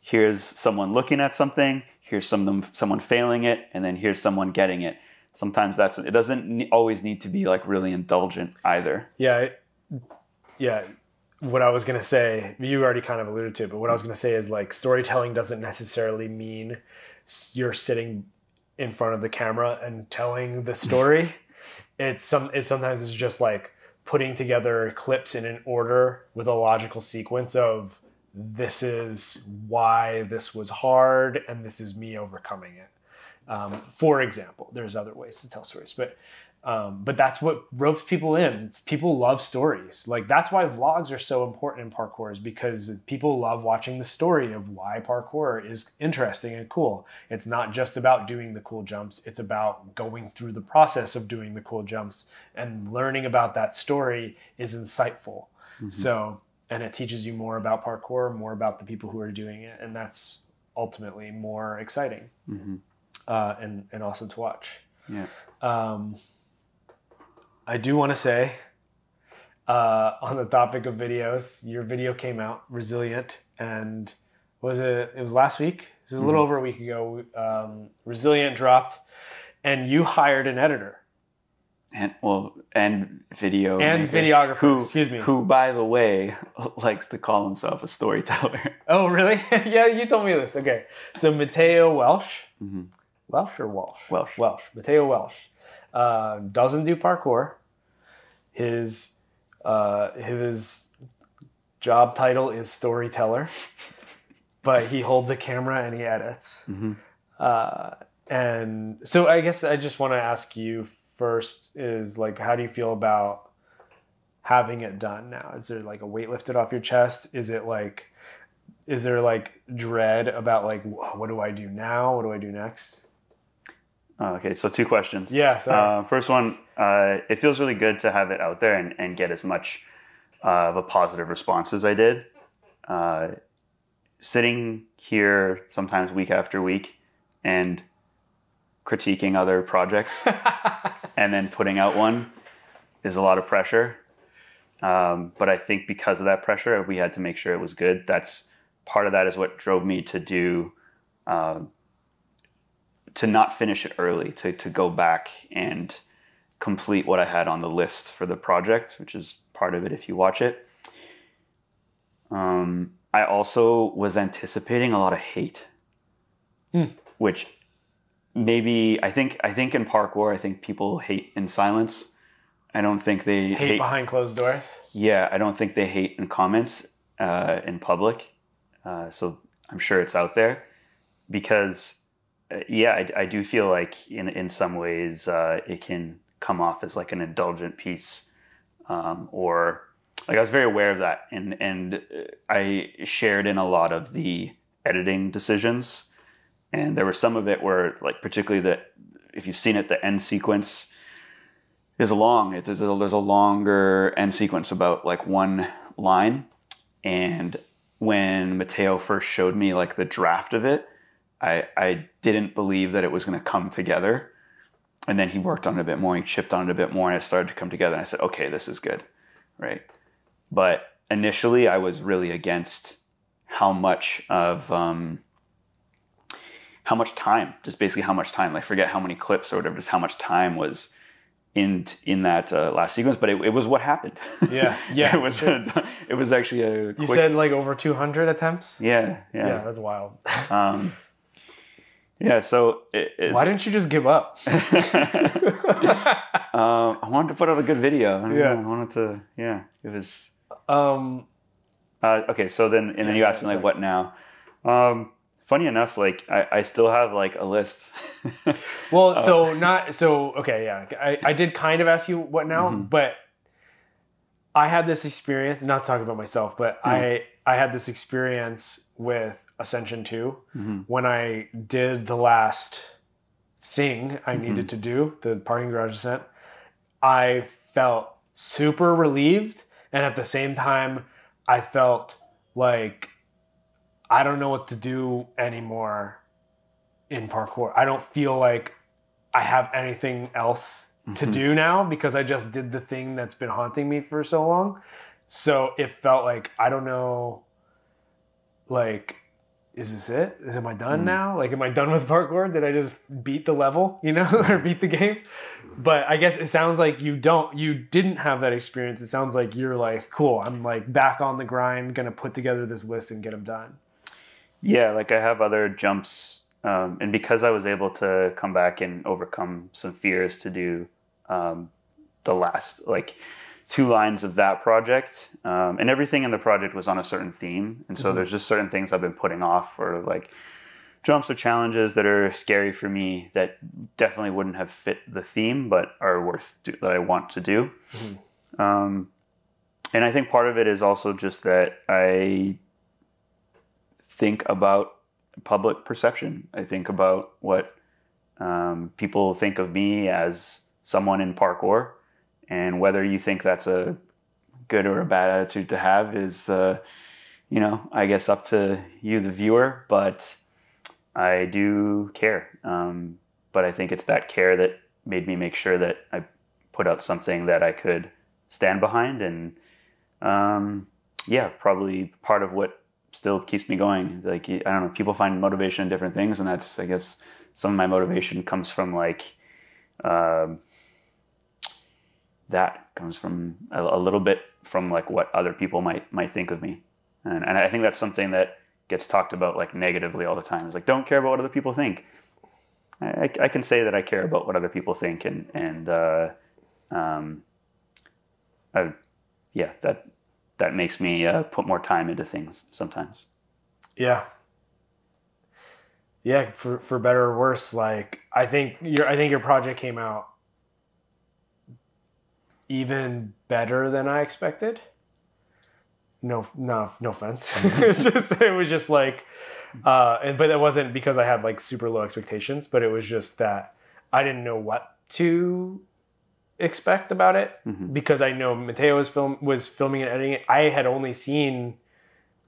here's someone looking at something, here's some someone failing it, and then here's someone getting it. Sometimes that's it doesn't always need to be like really indulgent either. Yeah, yeah. What I was gonna say, you already kind of alluded to, it, but what I was gonna say is like storytelling doesn't necessarily mean you're sitting in front of the camera and telling the story. it's some. It sometimes is just like putting together clips in an order with a logical sequence of this is why this was hard and this is me overcoming it. Um, for example, there's other ways to tell stories, but um, but that's what ropes people in. It's- people love stories. Like that's why vlogs are so important in parkour is because people love watching the story of why parkour is interesting and cool. It's not just about doing the cool jumps. It's about going through the process of doing the cool jumps and learning about that story is insightful. So, and it teaches you more about parkour, more about the people who are doing it, and that's ultimately more exciting hmm uh, and and awesome to watch. Yeah. Um, I do want to say, uh, on the topic of videos, your video came out resilient, and was it? It was last week. It was a little Mhm. over a week ago. Um, resilient dropped, and you hired an editor And well, and video and videographer. Who, excuse me. Who, by the way, likes to call himself a storyteller. Oh, really? yeah, you told me this. Okay, so Mateo Welsh. hmm Welsh or Walsh? Welsh. Welsh. Mateo Welsh uh, doesn't do parkour. His uh, his job title is storyteller, but he holds a camera and he edits. hmm Uh, and so I guess I just want to ask you first is like, how do you feel about having it done now? Is there like a weight lifted off your chest? Is it like, is there like dread about like, what do I do now? What do I do next? Oh, okay, so two questions. Yeah. Uh, first one, uh, it feels really good to have it out there and, and get as much uh, of a positive response as I did. Uh, sitting here sometimes week after week and critiquing other projects and then putting out one is a lot of pressure. Um, but I think because of that pressure, we had to make sure it was good. That's part of that is what drove me to do um, to not finish it early, to to go back and complete what I had on the list for the project, which is part of it if you watch it. Um, I also was anticipating a lot of hate, Hmm. which maybe I think I think in parkour I think people hate in silence. I don't think they hate, behind closed doors. yeah, I don't think they hate in comments uh, in public. Uh, so I'm sure it's out there because, uh, yeah, I, I do feel like in in some ways uh, it can come off as like an indulgent piece, um, or like I was very aware of that, and and uh, I shared in a lot of the editing decisions, and there was some of it where like particularly the if you've seen it, the end sequence is long. It's there's a, there's a longer end sequence about like one line, and when Mateo first showed me like the draft of it, I I didn't believe that it was going to come together. And then he worked on it a bit more, he chipped on it a bit more, and it started to come together. And I said, okay, this is good, right? But initially, I was really against how much of um, how much time, just basically how much time. Like forget how many clips or whatever, just how much time was in in that uh, last sequence. But it, it was what happened. Yeah, yeah. it was a, it was actually a You said like over 200 attempts? yeah Yeah, yeah that's wild. um, yeah. So it, Why didn't you just give up? um, I wanted to put out a good video. I Yeah. know, I wanted to. Yeah, it was. um, Uh, okay, so then and then Yeah, you asked me like, sorry. what now? Um, funny enough, like I, I still have like a list. well, so not so okay, yeah. I, I did kind of ask you what now, Mhm. but I had this experience. Not talking about myself, but I I had this experience with Ascension Two Mhm. when I did the last thing I Mhm. needed to do, the parking garage ascent. I felt super relieved, and at the same time, I felt like I don't know what to do anymore in parkour. I don't feel like I have anything else to Mhm. do now because I just did the thing that's been haunting me for so long. So it felt like I don't know like is this it? Am I done Mm. now? Like am I done with parkour? Did I just beat the level, you know, or beat the game? But I guess it sounds like you don't you didn't have that experience. It sounds like you're like, cool, I'm like back on the grind, going to put together this list and get them done. Yeah, like I have other jumps, um, and because I was able to come back and overcome some fears to do um, the last like two lines of that project, um, and everything in the project was on a certain theme, and so Mhm. there's just certain things I've been putting off, or like jumps or challenges that are scary for me that definitely wouldn't have fit the theme, but are worth do, that I want to do. Mhm. Um, and I think part of it is also just that I think about public perception. I think about what um, people think of me as someone in parkour, and whether you think that's a good or a bad attitude to have is, uh, you know, I guess up to you, the viewer. But I do care. Um, but I think it's that care that made me make sure that I put out something that I could stand behind and um, yeah probably part of what still keeps me going. Like i don't know people find motivation in different things and that's i guess some of my motivation comes from like um, that comes from a, a little bit from like what other people might might think of me. And, and i think that's something that gets talked about like negatively all the time. It's like don't care about what other people think. I, I can say that I care about what other people think, and and uh, um, I, yeah, that that makes me uh, put more time into things sometimes. Yeah. Yeah, for for better or worse, like I think your I think your project came out even better than I expected. No, no, no offense. it's just it was just like, uh, and but it wasn't because I had like super low expectations, but it was just that I didn't know what to expect about it Mhm. because I know Mateo was film was filming and editing it. I had only seen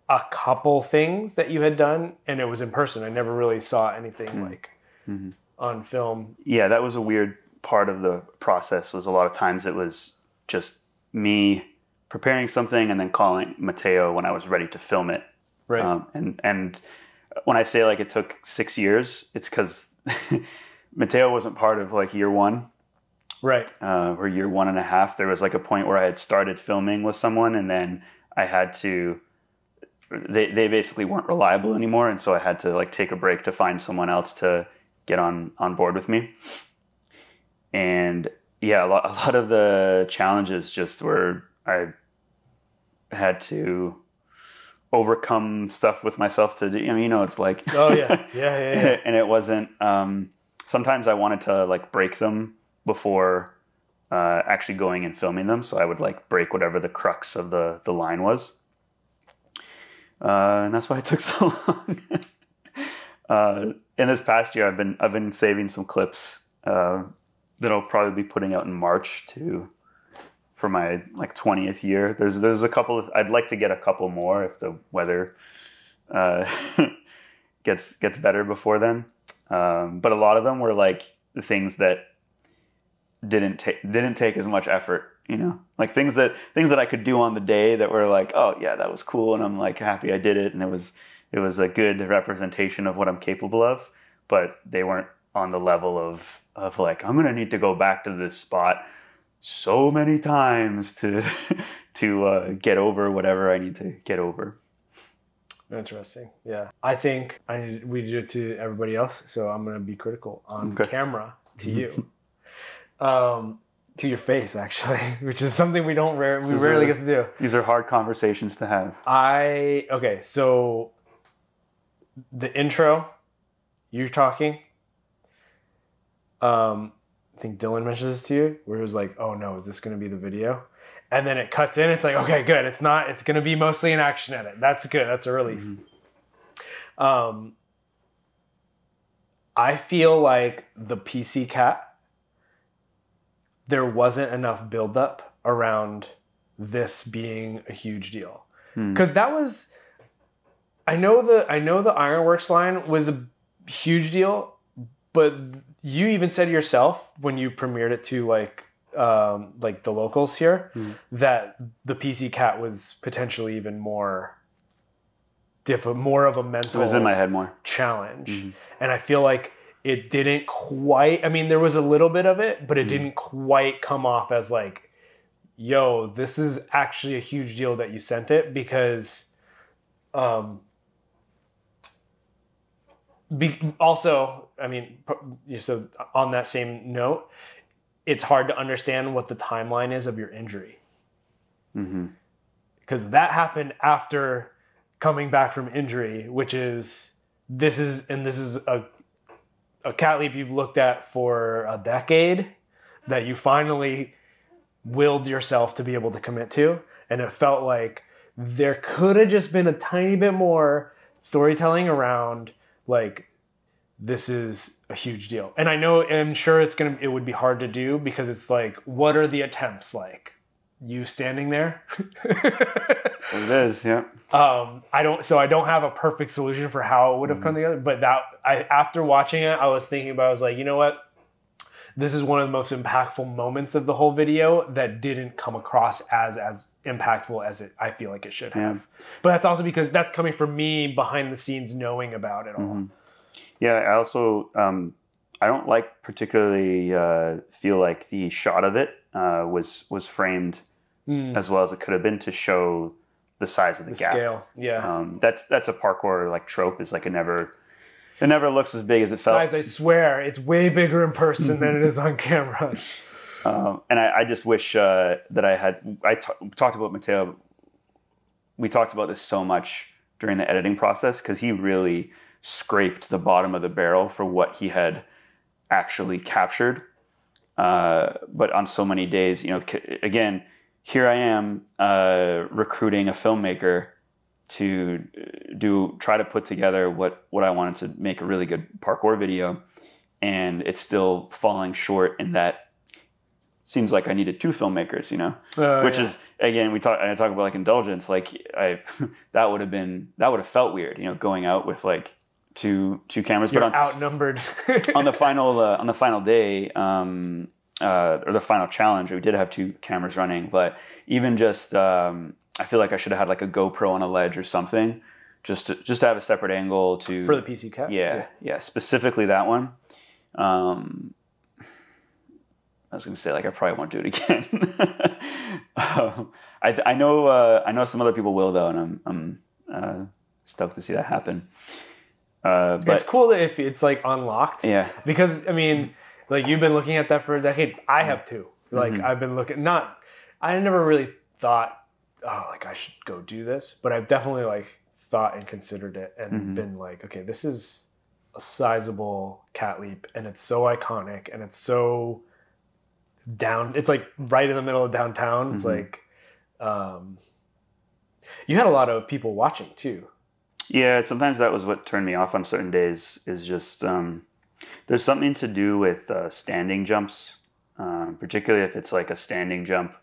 a couple things that you had done, and it was in person. I never really saw anything Mm. like Mhm. on film. Yeah, that was a weird part of the process. Was a lot of times it was just me preparing something and then calling Mateo when I was ready to film it. Right. Um, and and when I say like it took six years, it's because Mateo wasn't part of like year one. Right. uh, or year one and a half, there was like a point where I had started filming with someone, and then I had to. They they basically weren't reliable anymore, and so I had to like take a break to find someone else to get on on board with me. And yeah, a lot a lot of the challenges just were I had to overcome stuff with myself to do. I mean, you know, it's like Oh yeah, yeah, yeah. yeah. and it wasn't um, sometimes i wanted to like break them before uh, actually going and filming them. So i would like break whatever the crux of the the line was. Uh, and that's why it took so long. Uh, in this past year i've been i've been saving some clips uh, that i'll probably be putting out in march to for my like 20th year. There's there's a couple of i'd like to get a couple more if the weather uh, gets gets better before then. Um, but a lot of them were like the things that didn't take didn't take as much effort. You know, like things that things that I could do on the day that were like, oh yeah, that was cool, and I'm like happy I did it, and it was it was a good representation of what I'm capable of. But they weren't on the level of of like I'm gonna need to go back to this spot so many times to to uh, get over whatever I need to get over. Interesting. Yeah. I think I need, we did it to everybody else, so I'm going to be critical on Okay. camera to you. Um, to your face, actually, which is something we don't rare, we rarely get to do. These are hard conversations to have. I okay, so the intro, you're talking. Um, I think Dylan mentions this to you, where it was like, "Oh no, is this going to be the video?" And then it cuts in. It's like, okay, good. It's not. It's going to be mostly an action edit. That's good. That's a relief. Mhm. Um, I feel like the PC cat, there wasn't enough buildup around this being a huge deal. Hmm. Because that was, I know the I know the Ironworks line was a huge deal, but you even said yourself when you premiered it to like um, like the locals here Hmm. that the PC cat was potentially even more diff more of a It mental was in my head more. challenge. Mhm. And I feel like it didn't quite, I mean, there was a little bit of it, but it Mhm. didn't quite come off as like, yo, this is actually a huge deal that you sent it because, um, be, also, I mean, so on that same note, it's hard to understand what the timeline is of your injury hmm because that happened after coming back from injury, which is this is and this is a a cat leap you've looked at for a decade that you finally willed yourself to be able to commit to, and it felt like there could have just been a tiny bit more storytelling around like this is a huge deal. And I know I'm sure it's gonna it would be hard to do because it's like what are the attempts like? You standing there? So it is, yeah. um i don't so i don't have a perfect solution for how it would have come together but that i after watching it i was thinking about i was like you know what this is one of the most impactful moments of the whole video that didn't come across as as impactful as it i feel like it should have but that's also because that's coming from me behind the scenes knowing about it all Mhm. Yeah, I also um, I don't like particularly uh, feel like the shot of it uh, was was framed Mm, as well as it could have been to show the size of the, the gap. scale yeah Um, that's that's a parkour like trope. Is like it never it never looks as big as it felt. guys i swear it's way bigger in person than it is on camera Um, and I, I just wish uh, that I had. I t- talked about Mateo. We talked about this so much during the editing process because he really scraped the bottom of the barrel for what he had actually captured. Uh, but on so many days, you know, c- again, here I am uh, recruiting a filmmaker to uh, do try to put together what what I wanted to make a really good parkour video, and it's still falling short in that seems like I needed two filmmakers, you know, Uh, which yeah. is again we talk and I talk about like indulgence, like I that would have been that would have felt weird, you know, going out with like two two cameras, you're but on outnumbered. on the final uh, on the final day um, uh, or the final challenge, we did have two cameras running, but even just um, I feel like I should have had like a GoPro on a ledge or something, just to just to have a separate angle to for the pc cat yeah, yeah, specifically that one. Um, I was going to say like I probably won't do it again. um, I I know uh, I know some other people will though, and I'm I'm uh, stoked to see that happen. Uh, but it's cool if it's like unlocked yeah, because I mean, like you've been looking at that for a decade. I have too. Like Mhm. I've been looking. Not, I never really thought, oh, like I should go do this. But I've definitely like thought and considered it and Mhm. been like, okay, this is a sizable cat leap, and it's so iconic, and it's so down. It's like right in the middle of downtown. It's Mhm. like, um, you had a lot of people watching too. Yeah, sometimes that was what turned me off on certain days. Is just um, there's something to do with uh, standing jumps, um, particularly if it's like a standing jump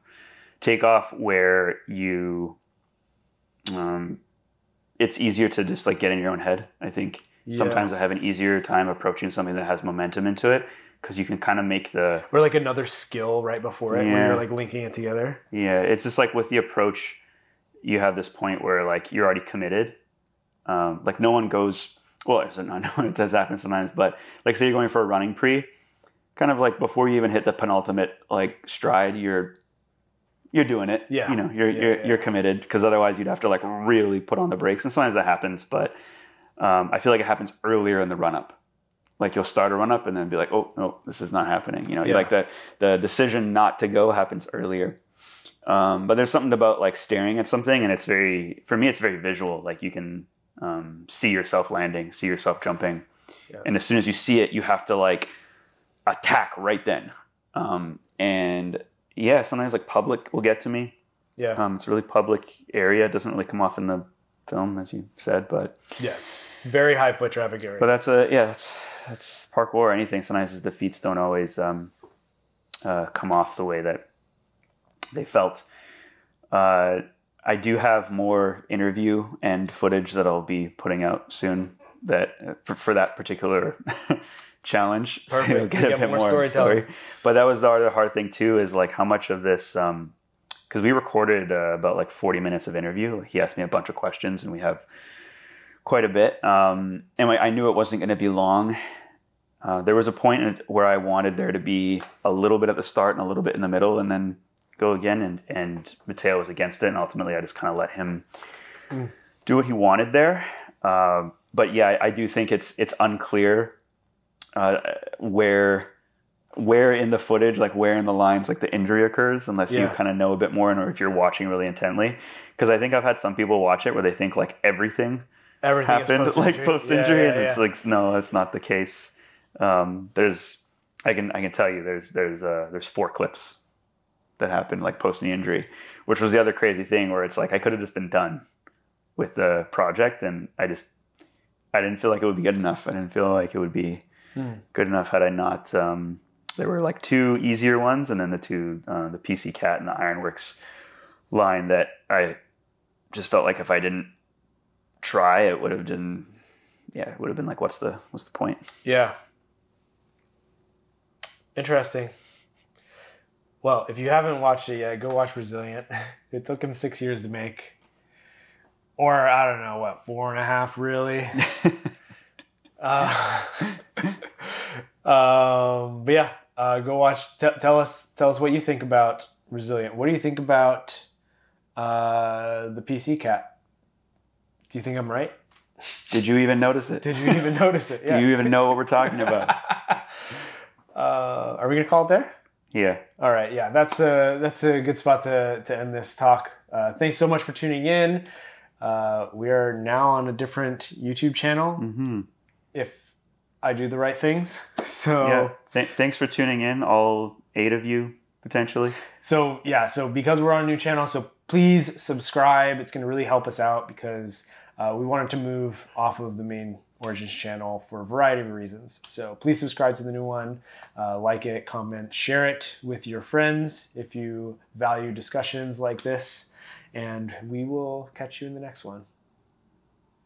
takeoff where you, um, it's easier to just like get in your own head. I think Yeah. Sometimes I have an easier time approaching something that has momentum into it because you can kind of make the or like another skill right before it when Yeah. you're like linking it together. yeah. It's just like with the approach, you have this point where like you're already committed. Um, like no one goes. Well, it's not, I know it does happen sometimes, but like say you're going for a running pre, kind of like before you even hit the penultimate like stride, you're you're doing it. Yeah. You know, you're Yeah, you're yeah. you're committed because otherwise you'd have to like really put on the brakes. And sometimes that happens, but um, I feel like it happens earlier in the run up. Like you'll start a run up and then be like, oh no, this is not happening. You know, Yeah. like the the decision not to go happens earlier. Um, but there's something about like staring at something, and it's very for me, it's very visual. Like you can um, see yourself landing, see yourself jumping, Yeah. and as soon as you see it, you have to like attack right then. Um, and yeah, sometimes like public will get to me. Yeah. Um, it's a really public area. It doesn't really come off in the film, as you said, but yes. Very high foot traffic area. but that's a yeah, that's that's parkour or anything. Sometimes his defeats don't always um, uh, come off the way that they felt. Uh, I do have more interview and footage that I'll be putting out soon. That for, that particular challenge, so you'll get You a bit more more, story. But that was the other hard thing too. Is like how much of this. Um, because we recorded uh, about like 40 minutes of interview. He asked me a bunch of questions, and we have quite a bit. Um, and I I knew it wasn't going to be long. Uh, there was a point where I wanted there to be a little bit at the start and a little bit in the middle, and then go again. And and Mateo was against it, and ultimately I just kind of let him Mm. do what he wanted there. Um, but yeah, I, I do think it's it's unclear uh, where where in the footage, like where in the lines, like the injury occurs, unless you kind of know a bit more, and or if you're watching really intently. Because I think I've had some people watch it where they think like everything Everything happened like post-injury. post injury, Yeah, and yeah, it's yeah. like no, that's not the case. Um, there's I can I can tell you there's there's uh, there's four clips that happened like post knee injury, which was the other crazy thing where it's like I could have just been done with the project, and I just I didn't feel like it would be good enough. I didn't feel like it would be Hmm. good enough had I not. Um, there were like two easier ones, and then the two uh, the PC Cat and the Ironworks line that I just felt like if I didn't try, it would have been yeah, it would have been like what's the what's the point? Yeah. Interesting. Well, if you haven't watched it yet, go watch Resilient. It took him six years to make. Or I don't know, what, four and a half really? Uh, um, but yeah, uh, go watch. T- tell us, tell us what you think about Resilient. What do you think about uh, the PC Cat? Do you think I'm right? Did you even notice it? Did you even notice it? Do you even know what we're talking about? uh, are we gonna call it there? Yeah. All right, yeah, that's a that's a good spot to to end this talk. Uh, thanks so much for tuning in. Uh, we are now on a different YouTube channel. hmm If I do the right things, so Yeah. Th- thanks for tuning in, all eight of you potentially. so yeah, so because we're on a new channel, so please subscribe. It's gonna really help us out because uh, we wanted to move off of the main Origins channel for a variety of reasons. So please subscribe to the new one, uh, like it, comment, share it with your friends if you value discussions like this, and we will catch you in the next one.